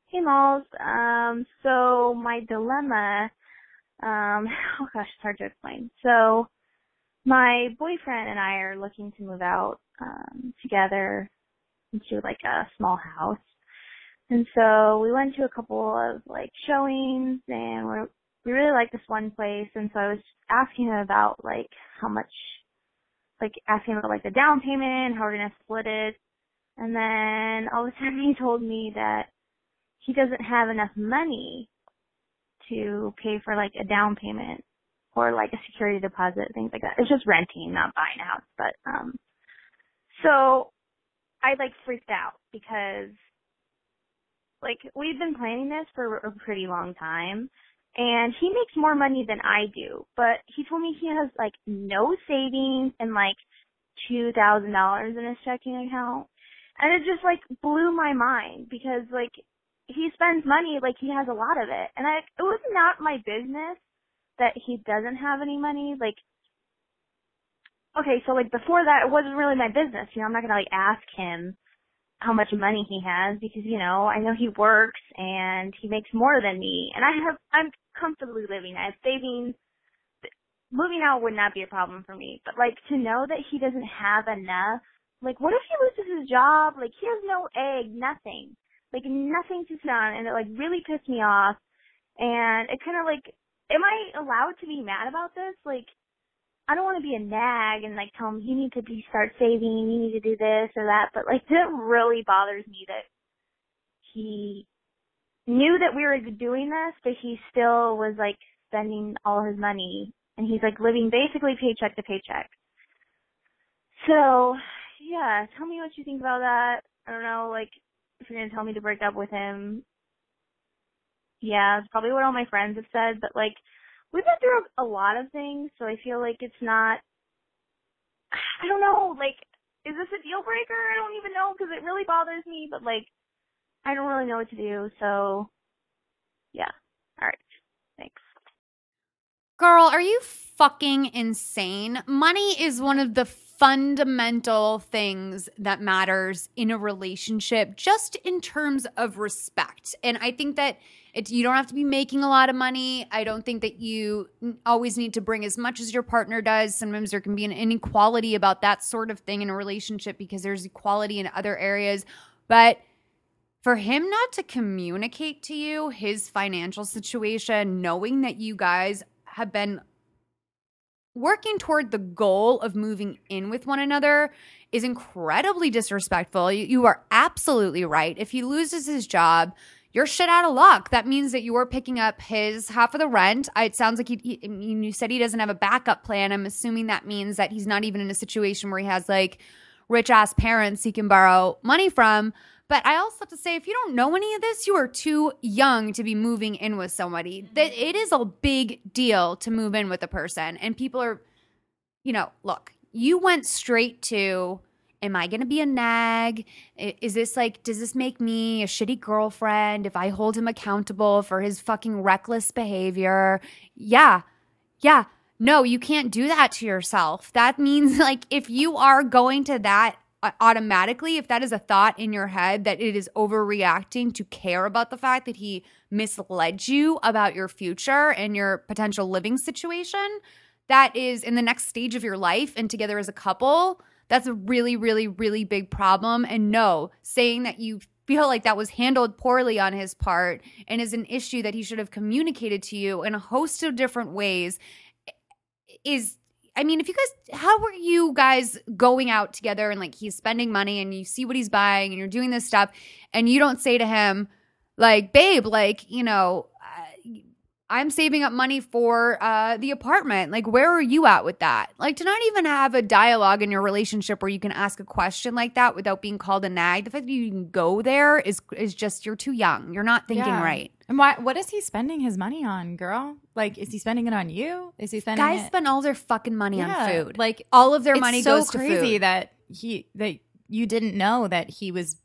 Hey, Malls. Um, so my dilemma, um, oh gosh, it's hard to explain. So my boyfriend and I are looking to move out, um, together into like a small house. And so we went to a couple of like showings and we're, we really like this one place. And so I was asking him about like how much, like asking about like the down payment, how we're going to split it. And then all of a sudden he told me that he doesn't have enough money to pay for like a down payment or like a security deposit, things like that. It's just renting, not buying a house. But um so I like freaked out because like we've been planning this for a pretty long time and he makes more money than I do. But he told me he has like no savings and like two thousand dollars in his checking account. And it just like blew my mind because like he spends money like he has a lot of it. And I it was not my business that he doesn't have any money. Like okay, so like before that it wasn't really my business. You know, I'm not gonna like ask him how much money he has because, you know, I know he works and he makes more than me and I have I'm comfortably living. I have savings moving out would not be a problem for me. But like to know that he doesn't have enough like what if he loses his job? Like he has no egg, nothing. Like nothing to sit on and it like really pissed me off and it kinda like am I allowed to be mad about this? Like I don't want to be a nag and like tell him you need to be start saving, you need to do this or that, but like it really bothers me that he knew that we were doing this, but he still was like spending all his money and he's like living basically paycheck to paycheck. So, yeah, tell me what you think about that. I don't know, like if you're gonna tell me to break up with him. Yeah, it's probably what all my friends have said, but like we've been through a lot of things, so I feel like it's not. I don't know. Like, is this a deal breaker? I don't even know because it really bothers me. But like, I don't really know what to do. So, yeah. All right. Thanks. Girl, are you fucking insane? Money is one of the fundamental things that matters in a relationship, just in terms of respect. And I think that it's, you don't have to be making a lot of money. I don't think that you always need to bring as much as your partner does. Sometimes there can be an inequality about that sort of thing in a relationship because there's equality in other areas. But for him not to communicate to you his financial situation, knowing that you guys have been working toward the goal of moving in with one another is incredibly disrespectful. You, you are absolutely right. If he loses his job, you're shit out of luck. That means that you're picking up his half of the rent. Uh, it sounds like he, he, I mean, you said he doesn't have a backup plan. I'm assuming that means that he's not even in a situation where he has like rich ass parents he can borrow money from. But I also have to say, if you don't know any of this, you are too young to be moving in with somebody. That mm-hmm. it is a big deal to move in with a person, and people are, you know, look, you went straight to. Am I going to be a nag? Is this like, does this make me a shitty girlfriend if I hold him accountable for his fucking reckless behavior? Yeah. Yeah. No, you can't do that to yourself. That means, like, if you are going to that automatically, if that is a thought in your head that it is overreacting to care about the fact that he misled you about your future and your potential living situation, that is in the next stage of your life and together as a couple, that's a really, really, really big problem. And no, saying that you feel like that was handled poorly on his part and is an issue that he should have communicated to you in a host of different ways is I mean, if you guys, how were you guys going out together and like he's spending money and you see what he's buying and you're doing this stuff and you don't say to him, like, babe, like, you know, I'm saving up money for uh, the apartment. Like, where are you at with that? Like, to not even have a dialogue in your relationship where you can ask a question like that without being called a nag. The fact that you can go there is is just you're too young. You're not thinking Yeah. right. And why? What is he spending his money on, girl? Like, is he spending it on you? Is he spending Guys it? spend all their fucking money Yeah, on food. Like all of their money so goes to crazy food. that he that you didn't know that he was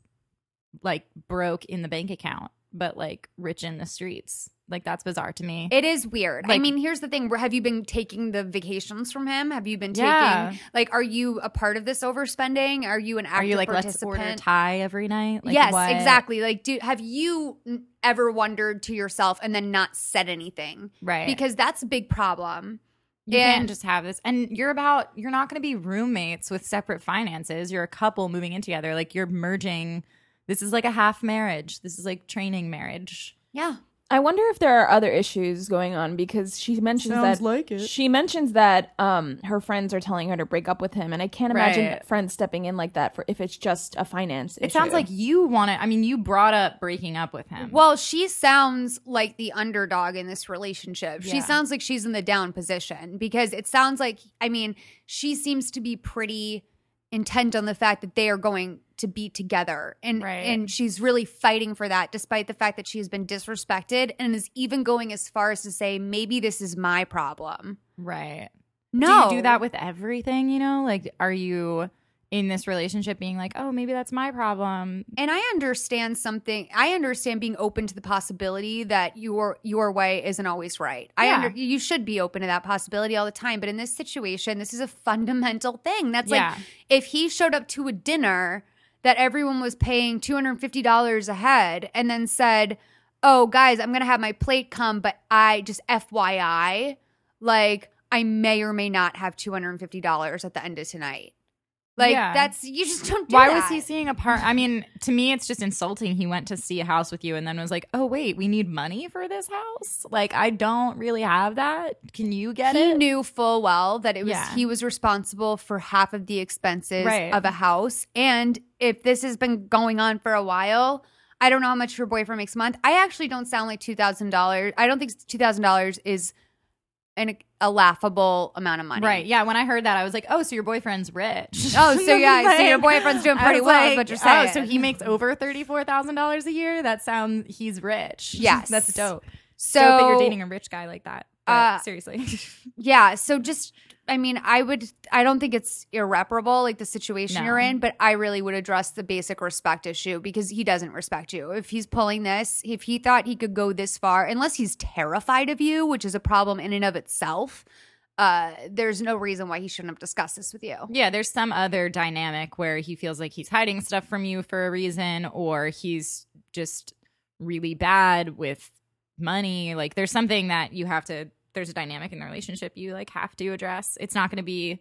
like broke in the bank account, but like rich in the streets. Like that's bizarre to me. It is weird. I mean, here's the thing: have you been taking the vacations from him? Have you been taking Yeah. like, are you a part of this overspending? Are you an active Are you like let's participant? order Thai every night? Like, yes, what? exactly. Like, do have you ever wondered to yourself and then not said anything? Right. Because that's a big problem. You And- can't just have this. And you're about, you're not going to be roommates with separate finances. You're a couple moving in together. Like you're merging. This is like a half marriage. This is like training marriage. Yeah. I wonder if there are other issues going on because she mentions Sounds that like it. she mentions that um her friends are telling her to break up with him, and I can't imagine Right. friends stepping in like that for if it's just a finance. It sounds like you want to, I mean, you brought up breaking up with him. Well, she sounds like the underdog in this relationship. She Yeah. sounds like she's in the down position because it sounds like, I mean, she seems to be pretty intent on the fact that they are going to be together. And Right. and she's really fighting for that despite the fact that she has been disrespected and is even going as far as to say maybe this is my problem. right. No. Do you do that with everything, you know? Like, are you in this relationship being like, oh, maybe that's my problem? and I understand something. I understand being open to the possibility that your your way isn't always right. I Yeah. under, you should be open to that possibility all the time. But in this situation, this is a fundamental thing. That's Yeah. like if he showed up to a dinner that everyone was paying two hundred and fifty dollars a head, and then said, "Oh, guys, I'm gonna have my plate come, but I just FYI, like I may or may not have two hundred and fifty dollars at the end of tonight." Like Yeah. that's you just don't. Do Why that. was he seeing a part? I mean, to me, it's just insulting. He went to see a house with you and then was like, oh, wait, we need money for this house? Like, I don't really have that. Can you get he it? He knew full well that it was Yeah. he was responsible for half of the expenses Right. of a house and if this has been going on for a while i don't know how much your boyfriend makes a month i actually don't sound like $2000 i don't think $2000 is an, a laughable amount of money Right. Yeah. When I heard that, I was like, oh, so your boyfriend's rich. Oh, so yeah, so your boyfriend's doing pretty well, is what you're saying. Oh, so he makes over $34,000 a year? That sounds, he's rich. Yes. That's dope. so dope that you're dating a rich guy like that. But Uh, seriously. Yeah, so just I mean, I would I don't think it's irreparable like the situation No. you're in, but I really would address the basic respect issue because he doesn't respect you. If he's pulling this, if he thought he could go this far, unless he's terrified of you, which is a problem in and of itself, uh there's no reason why he shouldn't have discussed this with you. Yeah, there's some other dynamic where he feels like he's hiding stuff from you for a reason, or he's just really bad with money. Like there's something that you have to. There's a dynamic in the relationship you like have to address. It's not going to be.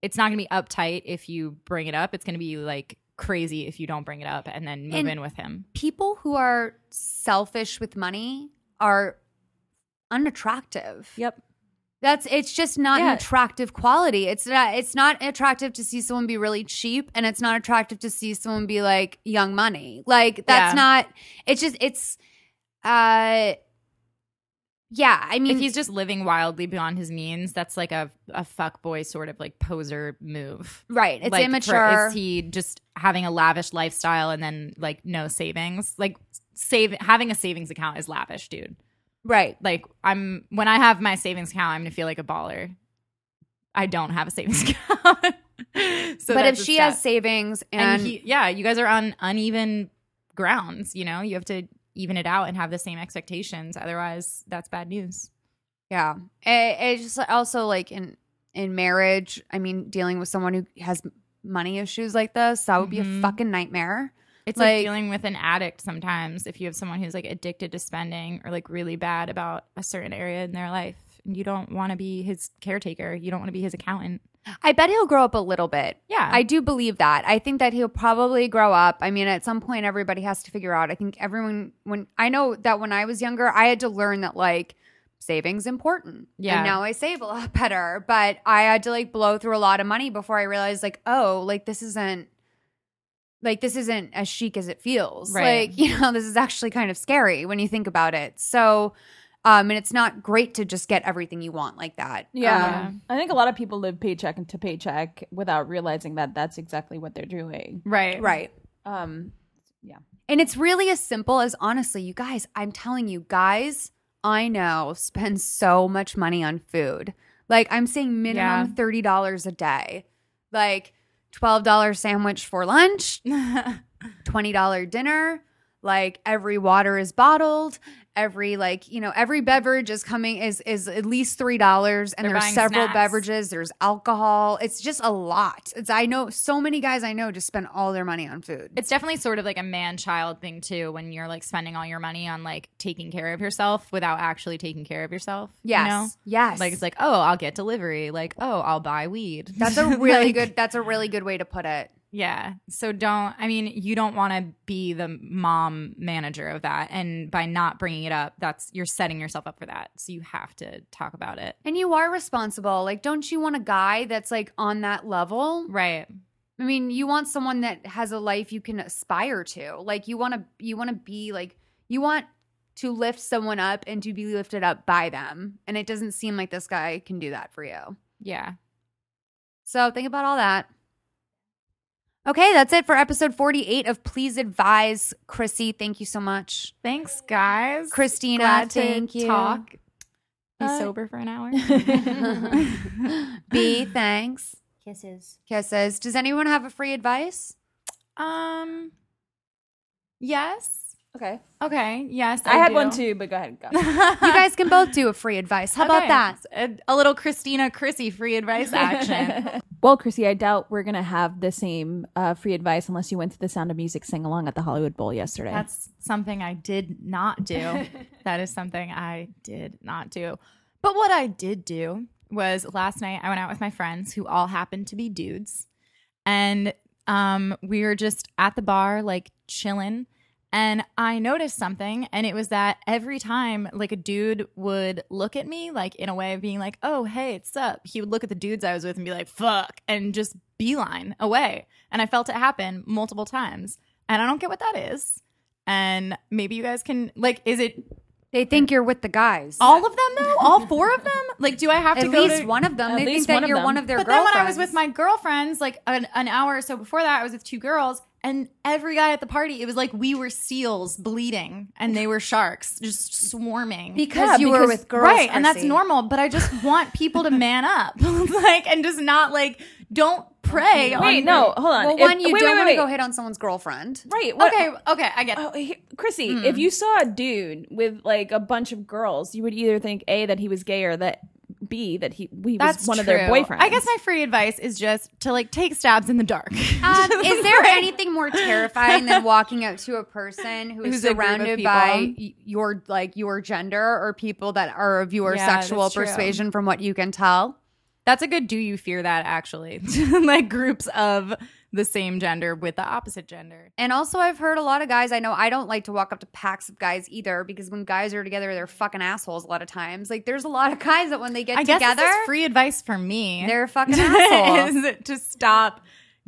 It's not going to be uptight if you bring it up. It's going to be like crazy if you don't bring it up and then move And- in with him. People who are selfish with money are unattractive. Yep. That's it's just not Yeah. an attractive quality. It's not it's not attractive to see someone be really cheap and it's not attractive to see someone be like young money. Like that's Yeah. not it's just it's uh Yeah, I mean, if he's just living wildly beyond his means, that's like a a fuck boy sort of like poser move. right. It's Like, for- immature. is he just having a lavish lifestyle and then like no savings? Like save having a savings account is lavish, dude. right. Like I'm when I have my savings account, I'm gonna feel like a baller. I don't have a savings account. so but if she has savings and, and he, yeah, you guys are on uneven grounds. You know, you have to even it out and have the same expectations. Otherwise, that's bad news. Yeah. It, it's just also like in in marriage, I mean, dealing with someone who has money issues like this, that would be a Mhm. fucking nightmare. It's like, Like- dealing with an addict sometimes if you have someone who's like addicted to spending or like really bad about a certain area in their life. You don't want to be his caretaker. You don't want to be his accountant. I bet he'll grow up a little bit. Yeah. I do believe that. I think that he'll probably grow up. I mean, at some point everybody has to figure out. I think everyone when I know that when I was younger, I had to learn that like saving's important. Yeah. And now I save a lot better, but I had to like blow through a lot of money before I realized like, oh, like this isn't like this isn't as chic as it feels. Right. Like, you know, this is actually kind of scary when you think about it. So um, and it's not great to just get everything you want like that. Yeah. Um, I think a lot of people live paycheck to paycheck without realizing that that's exactly what they're doing. Right. right. Um, yeah. And it's really as simple as honestly, you guys, I'm telling you, guys, I know spend so much money on food. Like I'm saying minimum $30 a day. Like $12 sandwich for lunch, $20 dinner, like every water is bottled, every like, you know, every beverage is coming is is at least $3 and They're there's several snacks. beverages, there's alcohol. It's just a lot. It's I know so many guys I know just spend all their money on food. It's definitely sort of like a man child thing too when you're like spending all your money on like taking care of yourself without actually taking care of yourself. Yes. You know? Yes. Like it's like, oh, I'll get delivery. Like, oh, I'll buy weed. That's a really Like, good. That's a really good way to put it. Yeah. So don't, I mean, you don't want to be the mom manager of that. And by not bringing it up, that's, you're setting yourself up for that. So you have to talk about it. And you are responsible. Like, don't you want a guy that's like on that level? Right. I mean, you want someone that has a life you can aspire to. Like, you want to. You want to be like. You want to lift someone up and to be lifted up by them. And it doesn't seem like this guy can do that for you. Yeah. So think about all that. Okay, that's it for episode 48 of Please Advise. Chrissy, thank you so much. Thanks, guys. Christina, Glad to thank you. talk. Be Uh, sober for an hour. B, thanks. Kisses. Kisses. Does anyone have a free advice? um, yes. Okay. Okay. Yes. I, had do. one too, but go ahead. Go. You guys can both do a free advice. How about that? A, a little Christina Chrissy free advice action. well, Chrissy, I doubt we're gonna have the same uh, free advice unless you went to the Sound of Music sing along at the Hollywood Bowl yesterday. That's something I did not do. that is something I did not do. But what I did do was last night I went out with my friends who all happened to be dudes. And um, we were just at the bar, like chilling. And I noticed something, and it was that every time, like a dude would look at me, like in a way of being like, "Oh, hey, it's up," he would look at the dudes I was with and be like, "Fuck," and just beeline away. And I felt it happen multiple times, and I don't get what that is. And maybe you guys can like, is it They think you're with the guys. all of them though? All four of them? Like, do I have to At go least to- one of them. At they think least that one of you're them. one of their but then girlfriends. when I was with my girlfriends, like an, an hour or so before that, I was with two girls, and every guy at the party, it was like we were seals bleeding, and they were sharks just swarming. because Yeah, you were because- with girls, right, and that's Chrissy. normal. But I just want people to man up, like, and just not like don't prey. on Wait, no, hold on. Well, If- one, you wait, don't wait, want to wait. go hit on someone's girlfriend. Right. What, Okay, okay, I get it. Oh, he- Chrissy, if you saw a dude with like a bunch of girls, you would either think a that he was gay or that b that he, he was one of their true. boyfriends. I guess my free advice is just to like take stabs in the dark. Um, is there anything more terrifying than walking up to a person who is Who's a group of surrounded people? by y- your like your gender or people that are of your Yeah, sexual that's true. persuasion from what you can tell? That's a good do you fear that actually. like groups of the same gender with the opposite gender. And also, I've heard a lot of guys. I know I don't like to walk up to packs of guys either because when guys are together, they're fucking assholes a lot of times. Like, there's a lot of guys that when they get I guess together, free advice for me. they're fucking assholes. is to stop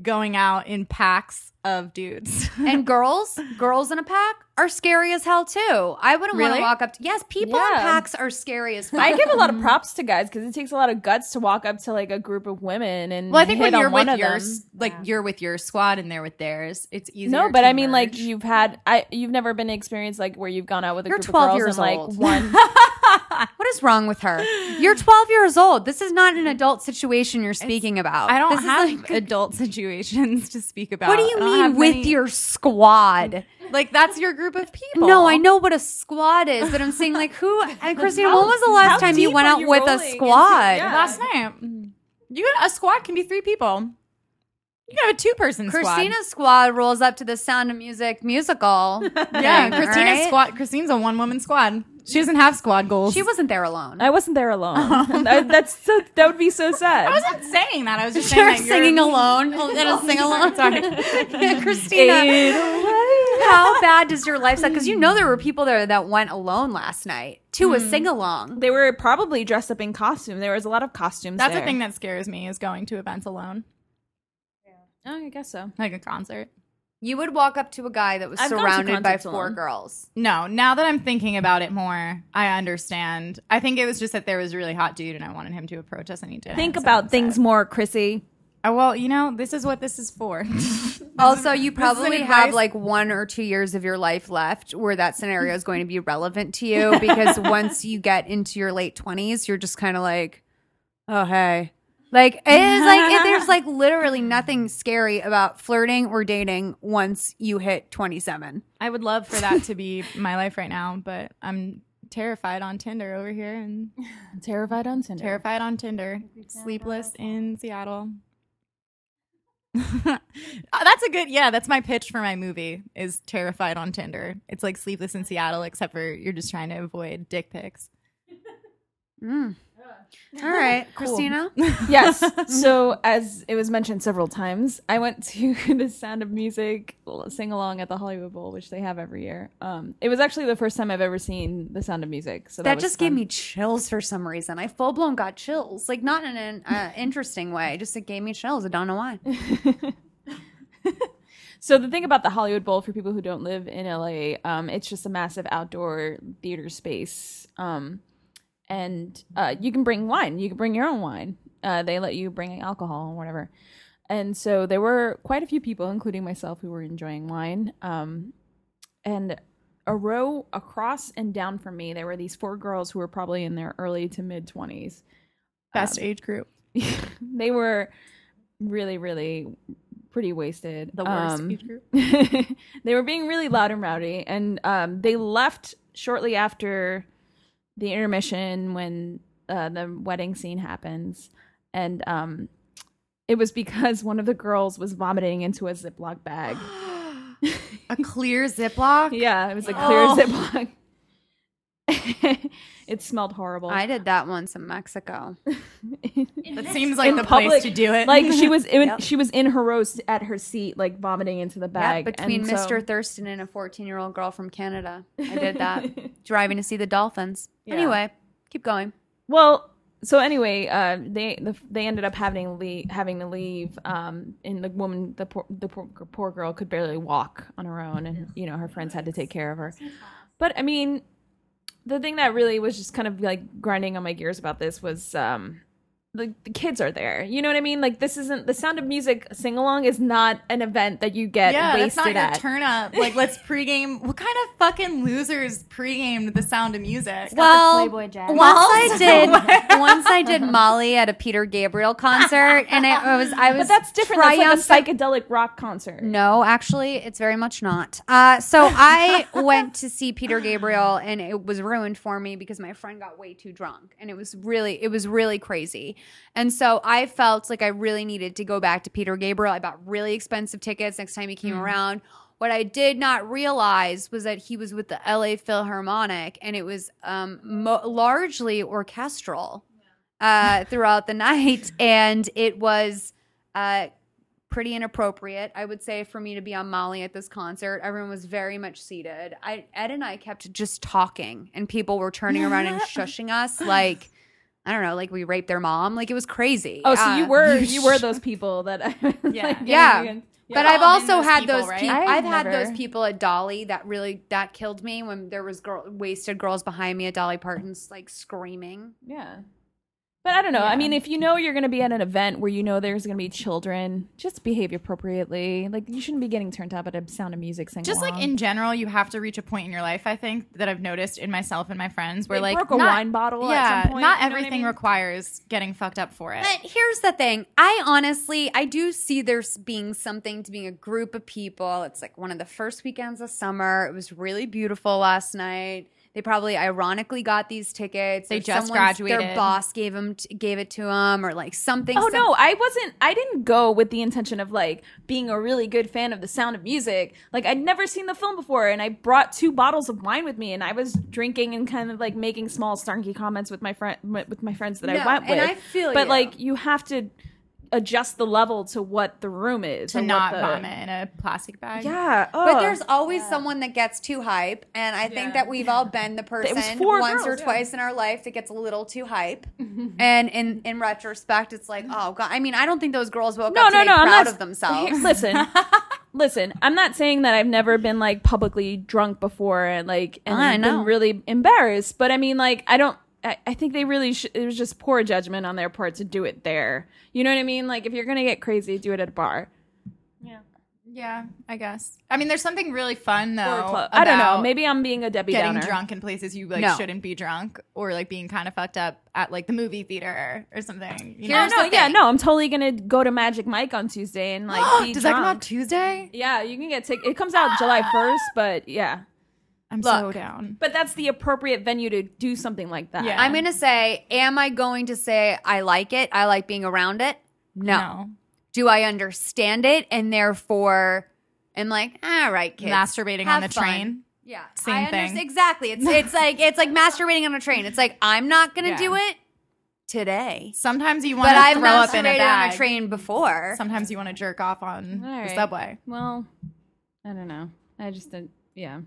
going out in packs of dudes. and girls, girls in a pack are scary as hell too. I wouldn't want to walk up to Yes, people in packs are scary as fuck. I give a lot of props to guys because it takes a lot of guts to walk up to like a group of women and well, I think hit when you're with your them. s- like you're with your squad and they're with theirs, it's easier. No, but to I mean, like you've had, I you've never been experienced like where you've gone out with a You're group 12 of girls years and like old. one. What is wrong with her? You're 12 years old. This is not an adult situation you're speaking about. I don't This is have like- adult situations to speak about. what do you mean with many- your squad? like that's your group of people? No, I know what a squad is, but I'm saying like who? And Christina, when was the last time you went out you with a rolling into- squad? yeah. Last night, you a squad can be three people. You can have a two person squad. Christina's squad rolls up to the Sound of Music musical. yeah, Christina's alright? squad. Christine's a one woman squad. She doesn't have squad goals. She wasn't there alone. I wasn't there alone. That- that's so. That would be so sad. I wasn't saying that. I was just You're saying that you're singing alone. Oh, Let us sing alone. Sorry. Yeah, Christina, how bad does your life suck? Because you know there were people there that went alone last night to a mm-hmm. sing along. They were probably dressed up in costume. There was a lot of costumes. That's there. the thing that scares me is going to events alone, Oh, I guess so. like a concert. You would walk up to a guy that was I've gone to surrounded by concerts four alone. girls. No, now that I'm thinking about it more, I understand. I think it was just that there was a really hot dude and I wanted him to approach us and he didn't. Think so about things more, Chrissy. Uh, well, you know, this is what this is for. Also, you probably have advice. like one or two years of your life left where that scenario is going to be relevant to you because once you get into your late 20s, you're just kind of like, oh, hey. Like, it is like, it, there's like literally nothing scary about flirting or dating once you hit 27. I would love for that to be my life right now, but I'm terrified on Tinder over here and Terrified on Tinder. terrified on Tinder. Sleepless in Seattle. Uh, that's a good yeah that's my pitch for my movie is terrified on tinder it's like sleepless in seattle except for you're just trying to avoid dick pics Mm. All right, Christina. yes. So, as it was mentioned several times, I went to the Sound of Music sing along at the Hollywood Bowl, which they have every year. Um, it was actually the first time I've ever seen the Sound of Music. So that, That just gave me chills for some reason. I full blown got chills, like not in an uh, interesting way. Just it gave me chills. I don't know why. So the thing about the Hollywood Bowl, for people who don't live in LA, um, it's just a massive outdoor theater space, um, and uh, you can bring wine. You can bring your own wine. Uh, they let you bring alcohol and whatever. And so there were quite a few people, including myself, who were enjoying wine. Um, and a row across and down from me, there were these four girls who were probably in their early to mid twenties. best age group they were really, really pretty wasted. the worst Um, age group they were being really loud and rowdy, and um, they left shortly after the intermission when uh, the wedding scene happens, and um, it was because one of the girls was vomiting into a Ziploc bag. a clear ziploc yeah, it was a clear Oh. Ziploc. it smelled horrible. I did that once in Mexico. that seems like In the public, place to do it like she was in, Yep. she was in her row at her seat, like vomiting into the bag. between and so- Mr. Thurston and a 14 year old girl from Canada. I did that. Driving to see the dolphins. Yeah. Anyway, keep going. Well, so anyway, uh, they the, they ended up having to leave, having to leave, um, and the woman, the poor, the poor, poor girl, could barely walk on her own, and you know her friends had to take care of her. But I mean, the thing that really was just kind of like grinding on my gears about this was um, the, the kids are there. You know what I mean? Like this isn't the Sound of Music sing along is not an event that you get yeah, that's wasted not your at. turn up. Like, let's pregame. What kind of fucking losers pregamed the sound of music? Well, Playboy Jazz. once I did, once I did Molly at a Peter Gabriel concert, and it was I was but that's different. That's like a psychedelic rock concert. No, actually, it's very much not. Uh, so I went to see Peter Gabriel, and it was ruined for me because my friend got way too drunk, and it was really, it was really crazy. And so I felt like I really needed to go back to Peter Gabriel. I bought really expensive tickets next time he came around. What I did not realize was that he was with the LA Philharmonic, and it was um, mo- largely orchestral uh, throughout the night, and it was. Uh, pretty inappropriate, I would say, for me to be on Molly at this concert. Everyone was very much seated. I Ed and I kept just talking, and people were turning around and shushing us like. I don't know, like we raped their mom. Like it was crazy. Oh, so you Uh, were you were those people that Yeah. Yeah. But I've We've all been also those had people, those. right? Pe- I've I've had those people at Dolly that really that killed me when there was girl, wasted girls behind me at Dolly Parton's like screaming. Yeah. But I don't know. I mean, if you know you're going to be at an event where you know there's going to be children, just behave appropriately. Like you shouldn't be getting turned up at a sound of music singing. Just like in general, you have to reach a point in your life. I think that I've noticed in myself and my friends where They like broke a not- wine bottle at Yeah, some point, not you know what I everything mean? requires getting fucked up for it. But here's the thing. I honestly, I do see there's being something to being a group of people. It's like one of the first weekends of summer. It was really beautiful last night. They probably ironically got these tickets. They just someone's- Their boss gave them gave it to them, or like something. Oh some- no, I wasn't. I didn't go with the intention of like being a really good fan of The Sound of Music. Like I'd never seen the film before, and I brought two bottles of wine with me, and I was drinking and kind of like making small snarky comments with my friend with my friends that No, I went with. and I feel but you. like you have to adjust the level to what the room is to not the- vomit in a plastic bag. Yeah, But oh, there's always someone that gets too hype, and I think that we've all been the person four once or girls, yeah. twice in our life that gets a little too hype. Mm-hmm. and in in retrospect, it's like, oh god. I mean, I don't think those girls woke no, up no, today no. proud I'm not of themselves. Here, listen, listen. I'm not saying that I've never been like publicly drunk before and like and oh, I been really embarrassed. But I mean, like, I don't. I, I think they really. Sh- it was just poor judgment on their part to do it there. You know what I mean? Like, if you're gonna get crazy, do it at a bar. Yeah, Yeah, I guess. I mean, there's something really fun though. Or. I don't know. Maybe I'm being a Debbie getting Downer. drunk in places you like No. shouldn't be drunk, or like being kind of fucked up at like the movie theater or something. You know? the No, yeah, no. I'm totally gonna go to Magic Mike on Tuesday and like be Does that come drunk. out Tuesday? Yeah, you can get tick. It comes out July 1st, but yeah. I'm so down. But that's the appropriate venue to do something like that. Yeah. I'm gonna say, am I going to say I like it? I like being around it. No. No. Do I understand it and therefore am like, all right, kids, Masturbating have on the fun." train. Yeah, Same I thing. understand- Exactly. It's it's like it's like masturbating on a train. It's like I'm not gonna Yeah. do it today, Sometimes you want but to I've throw up in a masturbated bag. on a train before. Sometimes you want to jerk off on All the subway. Well, I don't know. I just didn't. Yeah.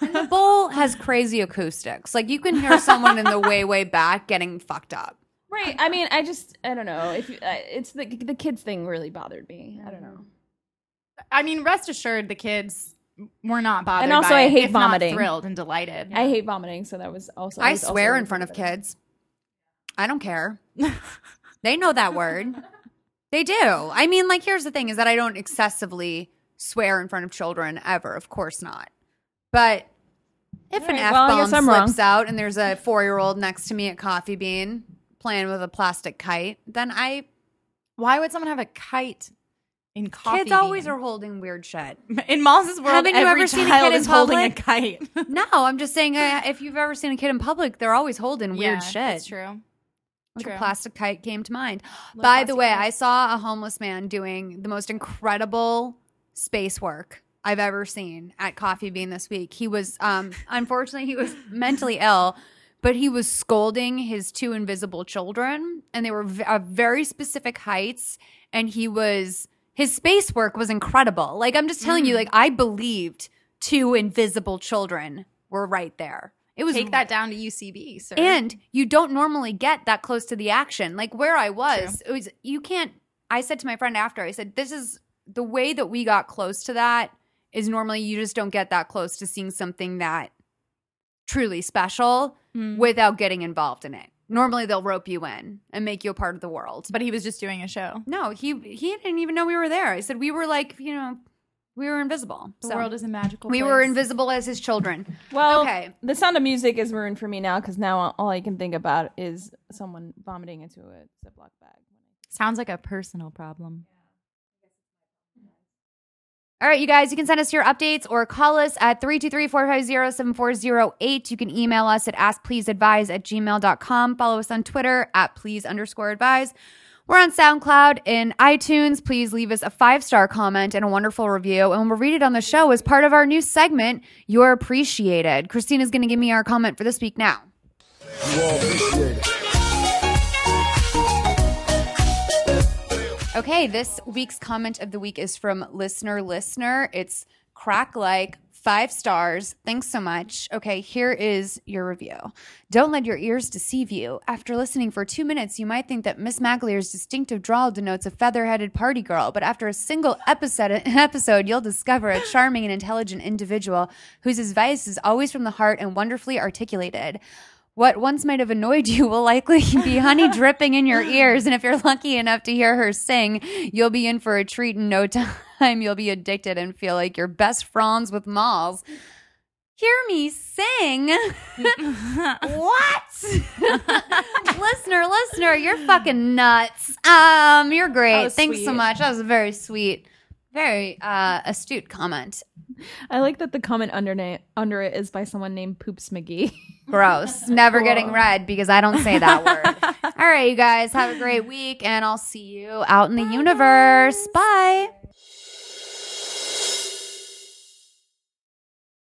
And the bowl has crazy acoustics. Like you can hear someone in the way way back getting fucked up. Right. I mean, I just I don't know if you, uh, it's the the kids thing really bothered me. I don't know. I mean, rest assured, the kids were not bothered. And also by I it, hate if not vomiting. thrilled and delighted. I hate vomiting, so that was also. I was swear also in front of kids. I don't care. they know that word. They do. I mean, like, here's the thing: is that I don't excessively swear in front of children ever. Of course not. But if an right, f well, I bomb guess I'm slips wrong. out and there's a four year old next to me at Coffee Bean playing with a plastic kite, then I Why would someone have a kite in coffee? kids always bean? are holding weird shit. in Malls' world. Haven't you every ever seen a child kid in is holding a public? kite. No, I'm just saying uh, if you've ever seen a kid in public, they're always holding weird yeah, shit. That's true. Like True. a plastic kite came to mind. By the plastic way. I saw a homeless man doing the most incredible space work I've ever seen at Coffee Bean this week. He was, um, unfortunately, he was mentally ill, but he was scolding his two invisible children, and they were v- of very specific heights. And he was, his space work was incredible. Like, I'm just telling Mm. you, like, I believed two invisible children were right there. It was Take that down to UCB, sir. and you don't normally get that close to the action. Like where I was, it was you can't I said to my friend after, I said, This is the way that we got close to that is normally you just don't get that close to seeing something that truly special Mm. without getting involved in it. Normally they'll rope you in and make you a part of the world. but he was just doing a show. No, he he didn't even know we were there. I said we were like, you know, we were invisible. The So, world is a magical. we place. were invisible as his children. Well, Okay. The sound of music is ruined for me now because now all I can think about is someone vomiting into a Ziploc bag. Sounds like a personal problem. All right, you guys, you can send us your updates or call us at 323-450-7408. You can email us at askpleaseadvise at gmail.com. Follow us on Twitter at please underscore advise. We're on SoundCloud and iTunes. Please leave us a five-star comment and a wonderful review, and we'll read it on the show as part of our new segment, You're Appreciated. Christina's going to give me our comment for this week now. You all appreciate it. Okay, this week's comment of the week is from listener listener. It's crack like Five stars. Thanks so much. Okay, here is your review. Don't let your ears deceive you. After listening for two minutes, you might think that Miss McAleer's distinctive drawl denotes a feather-headed party girl, but after a single episode, episode, you'll discover a charming and intelligent individual whose advice is always from the heart and wonderfully articulated. What once might have annoyed you will likely be honey dripping in your ears. And if you're lucky enough to hear her sing, you'll be in for a treat in no time. You'll be addicted and feel like your best friends with Malls. Hear me sing. what? listener, listener, you're fucking nuts. Um, you're great. was Thanks so much. That was very sweet, very uh, astute comment. I like that the comment under under it is by someone named Poops McGee. Gross. Never getting read because I don't say that word. All right, you guys, have a great week, and I'll see you out in the universe. Bye.